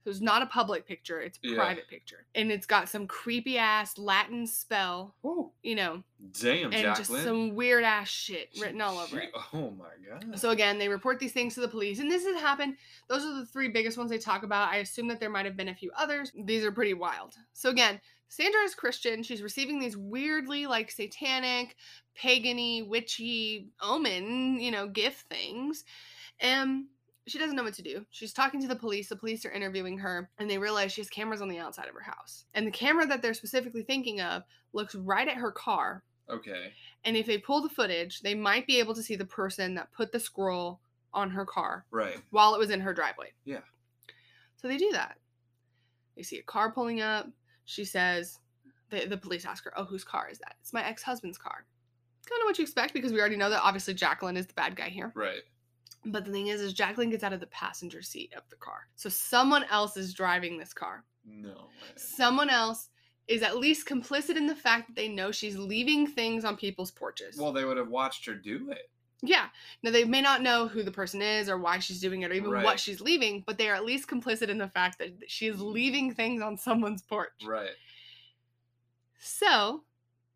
So it's not a public picture, it's a Yeah. private picture. And it's got some creepy ass Latin spell, Whoa. you know, Damn, and just some weird ass shit written all over it. Oh my god. So again, they report these things to the police, and this has happened. Those are the three biggest ones they talk about. I assume that there might have been a few others. These are pretty wild. So again, Sandra is Christian. She's receiving these weirdly like satanic, pagany, witchy omen, you know, gift things, and she doesn't know what to do. She's talking to the police. The police are interviewing her, and they realize she has cameras on the outside of her house. And the camera that they're specifically thinking of looks right at her car okay. and if they pull the footage, they might be able to see the person that put the scroll on her car Right. while it was in her driveway. Yeah. So they do that. They see a car pulling up. She says, the, the police ask her, Oh, whose car is that? It's my ex husband's car. Kind of what you expect because we already know that obviously Jacqueline is the bad guy here. Right. But the thing is, is Jacqueline gets out of the passenger seat of the car. So someone else is driving this car. No way. Someone else is at least complicit in the fact that they know she's leaving things on people's porches. Well, they would have watched her do it. Yeah. Now they may not know who the person is or why she's doing it or even Right. what she's leaving, but they are at least complicit in the fact that she is leaving things on someone's porch. Right. So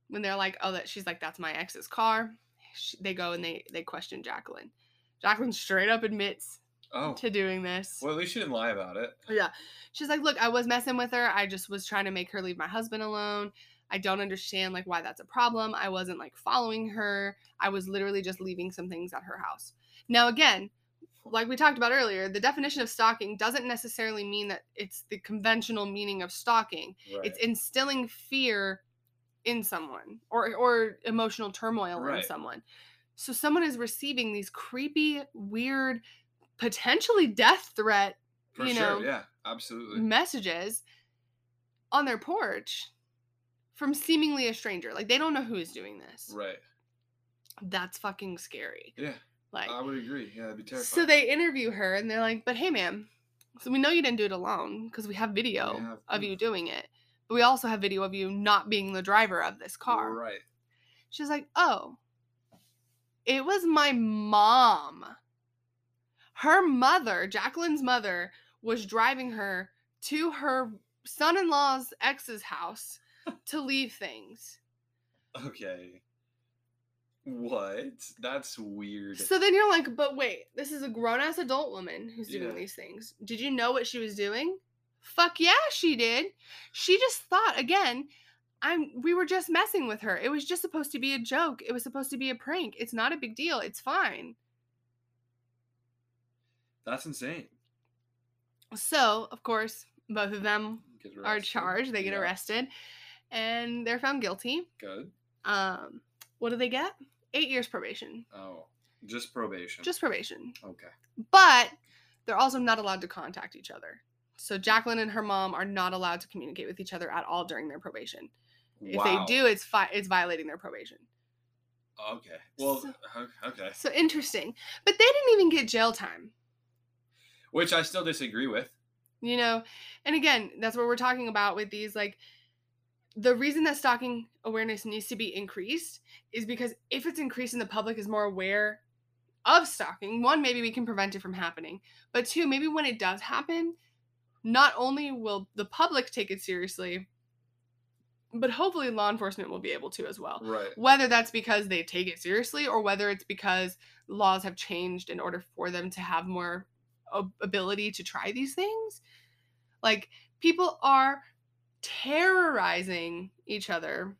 when they're like, "Oh, that," she's like, "That's my ex's car," sh they go and they they question Jacqueline. Jacqueline straight up admits Oh. to doing this. Well, at least she didn't lie about it. Yeah. She's like, "Look, I was messing with her. I just was trying to make her leave my husband alone. I don't understand like why that's a problem. I wasn't like following her. I was literally just leaving some things at her house." Now again, like we talked about earlier, the definition of stalking doesn't necessarily mean that it's the conventional meaning of stalking. Right. It's instilling fear in someone or or emotional turmoil in someone. So someone is receiving these creepy, weird, potentially death threat For you sure. know, yeah. Absolutely. messages on their porch from seemingly a stranger. Like they don't know who is doing this. Right. That's fucking scary. Yeah. Like I would agree. Yeah, that'd be terrifying. so they interview her and they're like, "But hey, ma'am, so we know you didn't do it alone because we have video have of you doing it, but we also have video of you not being the driver of this car." Right. She's like, "Oh, it was my mom. Her mother, Jacqueline's mother, was driving her to her son-in-law's ex's house to leave things." Okay. What? That's weird. So then you're like, but wait, this is a grown ass adult woman who's doing Yeah. these things. Did you know what she was doing? Fuck yeah, she did. She just thought again, I'm we were just messing with her. It was just supposed to be a joke. It was supposed to be a prank. It's not a big deal. It's fine. That's insane. So, of course, both of them are charged. They get Yeah. arrested, and they're found guilty. Good. Um, what do they get? Eight years probation. Oh, just probation. Just probation. okay. But they're also not allowed to contact each other. So Jacqueline and her mom are not allowed to communicate with each other at all during their probation. If Wow. they do, it's fi- it's violating their probation. Okay. Well, So- okay. So interesting. But they didn't even get jail time. Which I still disagree with. You know, and again, that's what we're talking about with these like the reason that stalking awareness needs to be increased is because if it's increased and the public is more aware of stalking, one, maybe we can prevent it from happening. But two, maybe when it does happen, not only will the public take it seriously, but hopefully law enforcement will be able to as well. Right. Whether that's because they take it seriously or whether it's because laws have changed in order for them to have more ability to try these things. Like people are terrorizing each other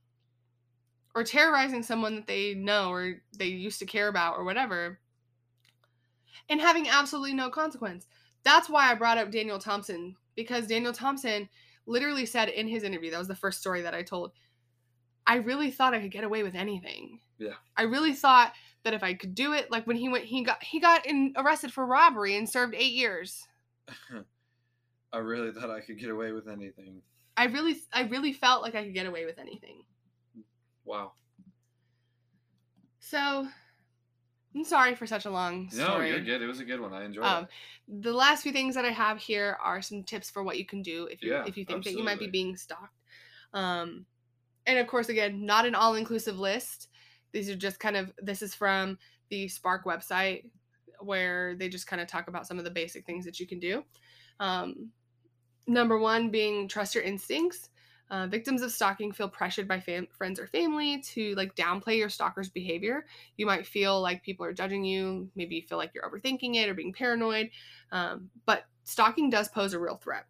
or terrorizing someone that they know or they used to care about or whatever and having absolutely no consequence. That's why I brought up Daniel Thompson because Daniel Thompson literally said in his interview, that was the first story that I told. I really thought I could get away with anything. Yeah. I really thought that if I could do it, like when he went, he got he got in, arrested for robbery and served eight years. I really thought I could get away with anything. I really, I really felt like I could get away with anything. Wow. So, I'm sorry for such a long story. No, you're good. It was a good one. I enjoyed Um, it. the last few things that I have here are some tips for what you can do if you Yeah, if you think that you might be being stalked. Um, and of course, again, not an all inclusive list. These are just kind of this is from the SPARC website where they just kind of talk about some of the basic things that you can do. Um, number one being trust your instincts. Uh, victims of stalking feel pressured by fam- friends or family to like downplay your stalker's behavior. You might feel like people are judging you. Maybe you feel like you're overthinking it or being paranoid. Um, but stalking does pose a real threat.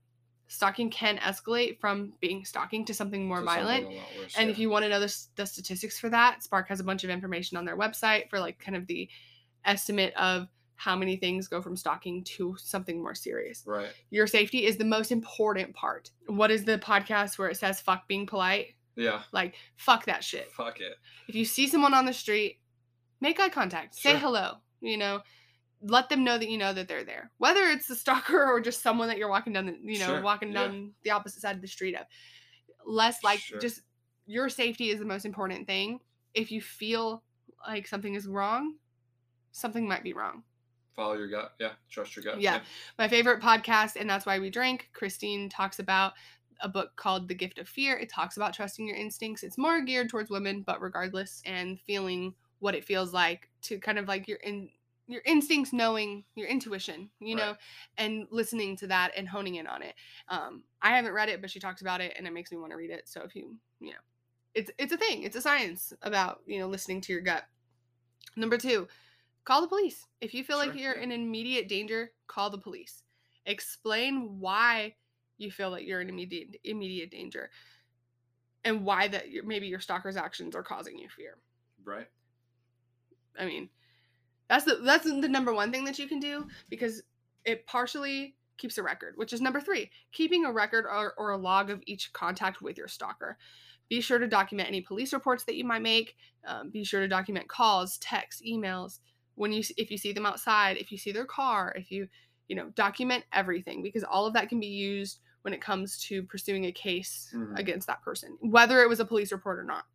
Stalking can escalate from being stalking to something more To violent. something worse, And yeah. if you want to know the, the statistics for that, SPARC has a bunch of information on their website for like kind of the estimate of how many things go from stalking to something more serious. Right. Your safety is the most important part. What is the podcast where it says fuck being polite? Yeah. Like, fuck that shit. Fuck it. If you see someone on the street, make eye contact, say Sure. hello, you know, let them know that you know that they're there. Whether it's a stalker or just someone that you're walking down the, you know, Sure, walking yeah. down the opposite side of the street of. Less like Sure. just your safety is the most important thing. If you feel like something is wrong, something might be wrong. Follow your gut. Yeah. Trust your gut. Yeah. My favorite podcast, and that's why we drink. Christine talks about a book called The Gift of Fear. It talks about trusting your instincts. It's more geared towards women, but regardless, and feeling what it feels like to kind of like your in your instincts knowing your intuition you know Right. and listening to that and honing in on it um i haven't read it but she talks about it and it makes me want to read it so if you you know it's it's a thing it's a science about you know listening to your gut number two call the police if you feel like you're in immediate danger call the police explain why you feel that you're in immediate immediate danger and why that maybe your stalker's actions are causing you fear Right. I mean, that's the that's the number one thing that you can do because it partially keeps a record, which is number three, keeping a record or, or a log of each contact with your stalker. Be sure to document any police reports that you might make. Um, be sure to document calls, texts, emails. When you if you see them outside, if you see their car, if you you know document everything because all of that can be used when it comes to pursuing a case Mhm. against that person, whether it was a police report or not.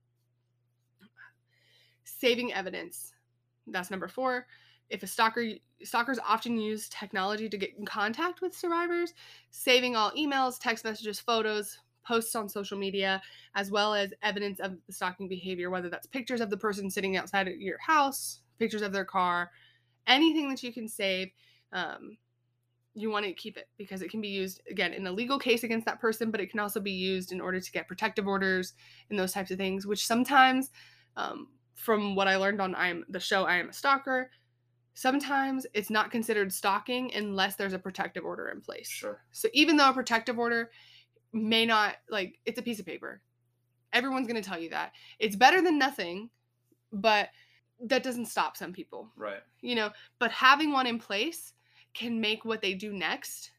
Saving evidence. That's number four. If a stalker stalkers often use technology to get in contact with survivors, saving all emails, text messages, photos, posts on social media, as well as evidence of the stalking behavior, whether that's pictures of the person sitting outside of your house, pictures of their car, anything that you can save. Um, you want to keep it because it can be used again in a legal case against that person, but it can also be used in order to get protective orders and those types of things, which sometimes um, from what I learned on I am the show I am a stalker, sometimes it's not considered stalking unless there's a protective order in place. Sure. So even though a protective order may not like it's a piece of paper. Everyone's going to tell you that. It's better than nothing, but that doesn't stop some people. Right. You know, but having one in place can make what they do next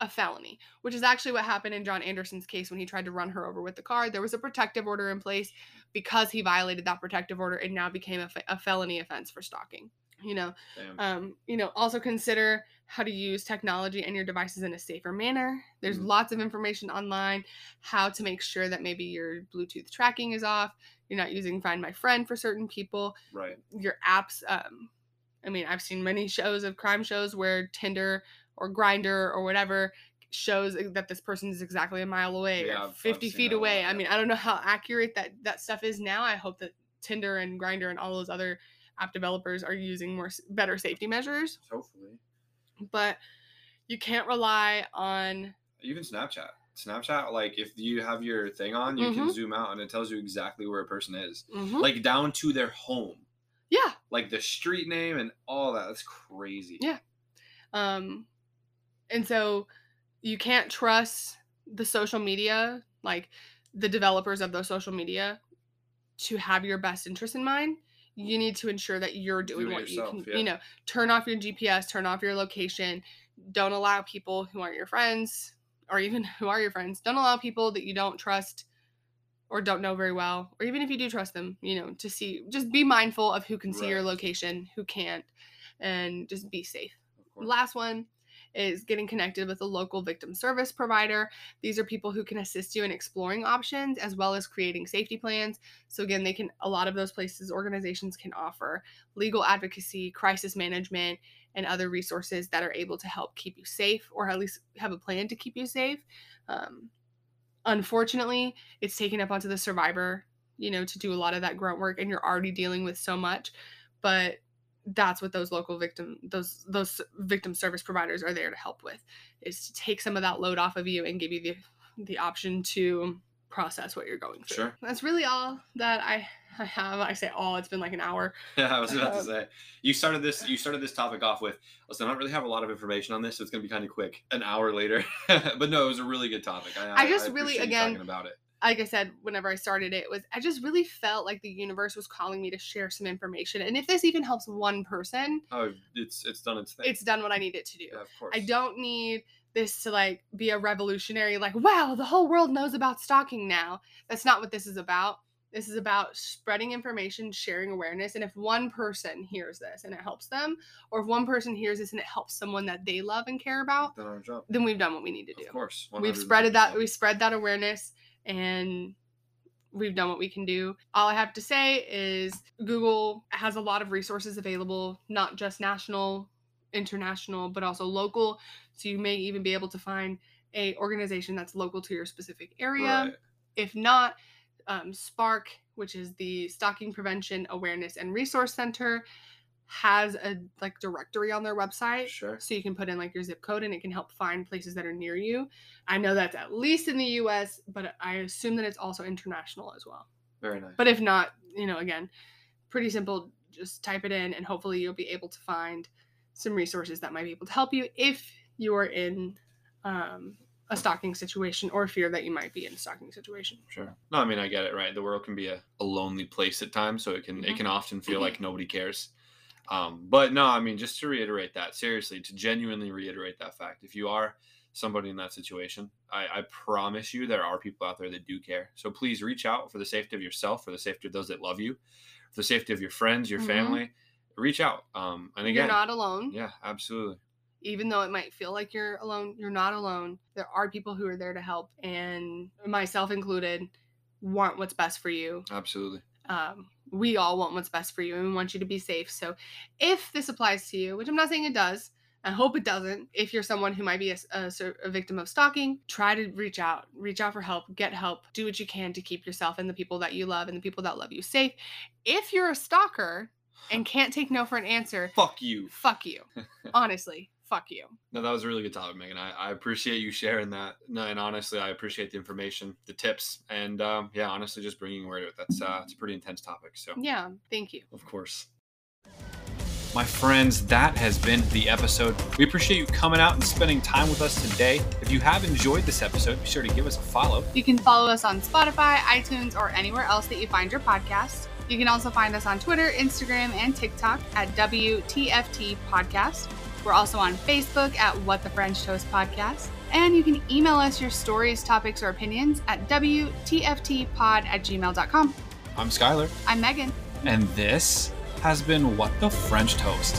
a felony, which is actually what happened in John Anderson's case when he tried to run her over with the car. There was a protective order in place because he violated that protective order. It now became a, fe- a felony offense for stalking. You know, Damn. um, you know, also consider how to use technology and your devices in a safer manner. There's Mhm. lots of information online how to make sure that maybe your Bluetooth tracking is off. You're not using Find My Friend for certain people. right. Your apps. Um, I mean, I've seen many shows of crime shows where Tinder or Grindr or whatever shows that this person is exactly a mile away Yeah, or I've- I've 50 feet that a lot, away. I yeah. mean, I don't know how accurate that that stuff is now. I hope that Tinder and Grindr and all those other app developers are using more better safety measures, Hopefully. but you can't rely on Even Snapchat. Snapchat, like if you have your thing on, you Mm-hmm. can zoom out and it tells you exactly where a person is, Mhm. like down to their home, yeah. like the street name and all that. That's crazy. Yeah. Um and so you can't trust the social media, like the developers of those social media to have your best interest in mind. You need to ensure that you're doing what yourself, you can, yeah. you know, turn off your GPS, turn off your location. Don't allow people who aren't your friends or even who are your friends. Don't allow people that you don't trust or don't know very well, or even if you do trust them, you know, to see just be mindful of who can see your location, who can't, and just be safe. Last one is getting connected with a local victim service provider. These are people who can assist you in exploring options as well as creating safety plans. So again, they can a lot of those places organizations can offer legal advocacy, crisis management, and other resources that are able to help keep you safe or at least have a plan to keep you safe. Um, unfortunately, it's taken up onto the survivor, you know, to do a lot of that grunt work and you're already dealing with so much, but that's what those local victim those those victim service providers are there to help with is to take some of that load off of you and give you the the option to process what you're going through. Sure. That's really all that I I have. I say all, it's been like an hour. Yeah, I was about to Um, say. You started this. You started this topic off with. Listen, I don't really have a lot of information on this, so it's going to be kind of quick. An hour later, but no, it was a really good topic. I, I just really, appreciate you again, talking about it. Like I said, whenever I started it, was I just really felt like the universe was calling me to share some information. And if this even helps one person, Oh, it's it's done its thing. it's done what I need it to do. yeah, of course. I don't need this to like be a revolutionary, like, wow, the whole world knows about stalking now. That's not what this is about. This is about spreading information, sharing awareness. And if one person hears this and it helps them, or if one person hears this and it helps someone that they love and care about, job. then we've done what we need to do. Of course. we've 110%. spreaded that we spread that awareness and we've done what we can do. All i have to say is google has a lot of resources available not just national international but also local. So you may even be able to find a organization that's local to your specific area. Right. if not um, SPARC which is the stalking prevention awareness and resource center has a like directory on their website Sure. so you can put in like your zip code and it can help find places that are near you. I know that's at least in the US, but I assume that it's also international as well. Very nice. But if not, you know, again, pretty simple. Just type it in and hopefully you'll be able to find some resources that might be able to help you if you're in um, a stalking situation or fear that you might be in a stalking situation. Sure. No, I mean I get it. Right. The world can be a, a lonely place at times, so it can it Mhm. can often feel like nobody cares. Um, but no, I mean just to reiterate that seriously, to genuinely reiterate that fact, if you are somebody in that situation, I, I promise you there are people out there that do care. So please reach out for the safety of yourself, for the safety of those that love you, for the safety of your friends, your Mhm. family. Reach out. Um, and again, you're not alone. yeah, absolutely. even though it might feel like you're alone, you're not alone. There are people who are there to help, and myself included, want what's best for you. Absolutely. Um, we all want what's best for you, and we want you to be safe. So, if this applies to you, which I'm not saying it does, I hope it doesn't. If you're someone who might be a, a a victim of stalking, try to reach out, reach out for help, get help, do what you can to keep yourself and the people that you love and the people that love you safe. If you're a stalker and can't take no for an answer, Fuck you. fuck you. Honestly, fuck you. No, that was a really good topic, Megan. I, I appreciate you sharing that. No, and honestly, I appreciate the information, the tips, and um, yeah, honestly, just bringing aware to it. That's uh, it's a pretty intense topic. So, Yeah, thank you. of course. My friends, that has been the episode. We appreciate you coming out and spending time with us today. If you have enjoyed this episode, be sure to give us a follow. You can follow us on Spotify, iTunes, or anywhere else that you find your podcast. You can also find us on Twitter, Instagram, and TikTok at WTFT Podcast. We're also on Facebook at What the French Toast Podcast. And you can email us your stories, topics, or opinions at WTFTpod at gmail.com. I'm Skyler. I'm Megan. And this has been What the French Toast.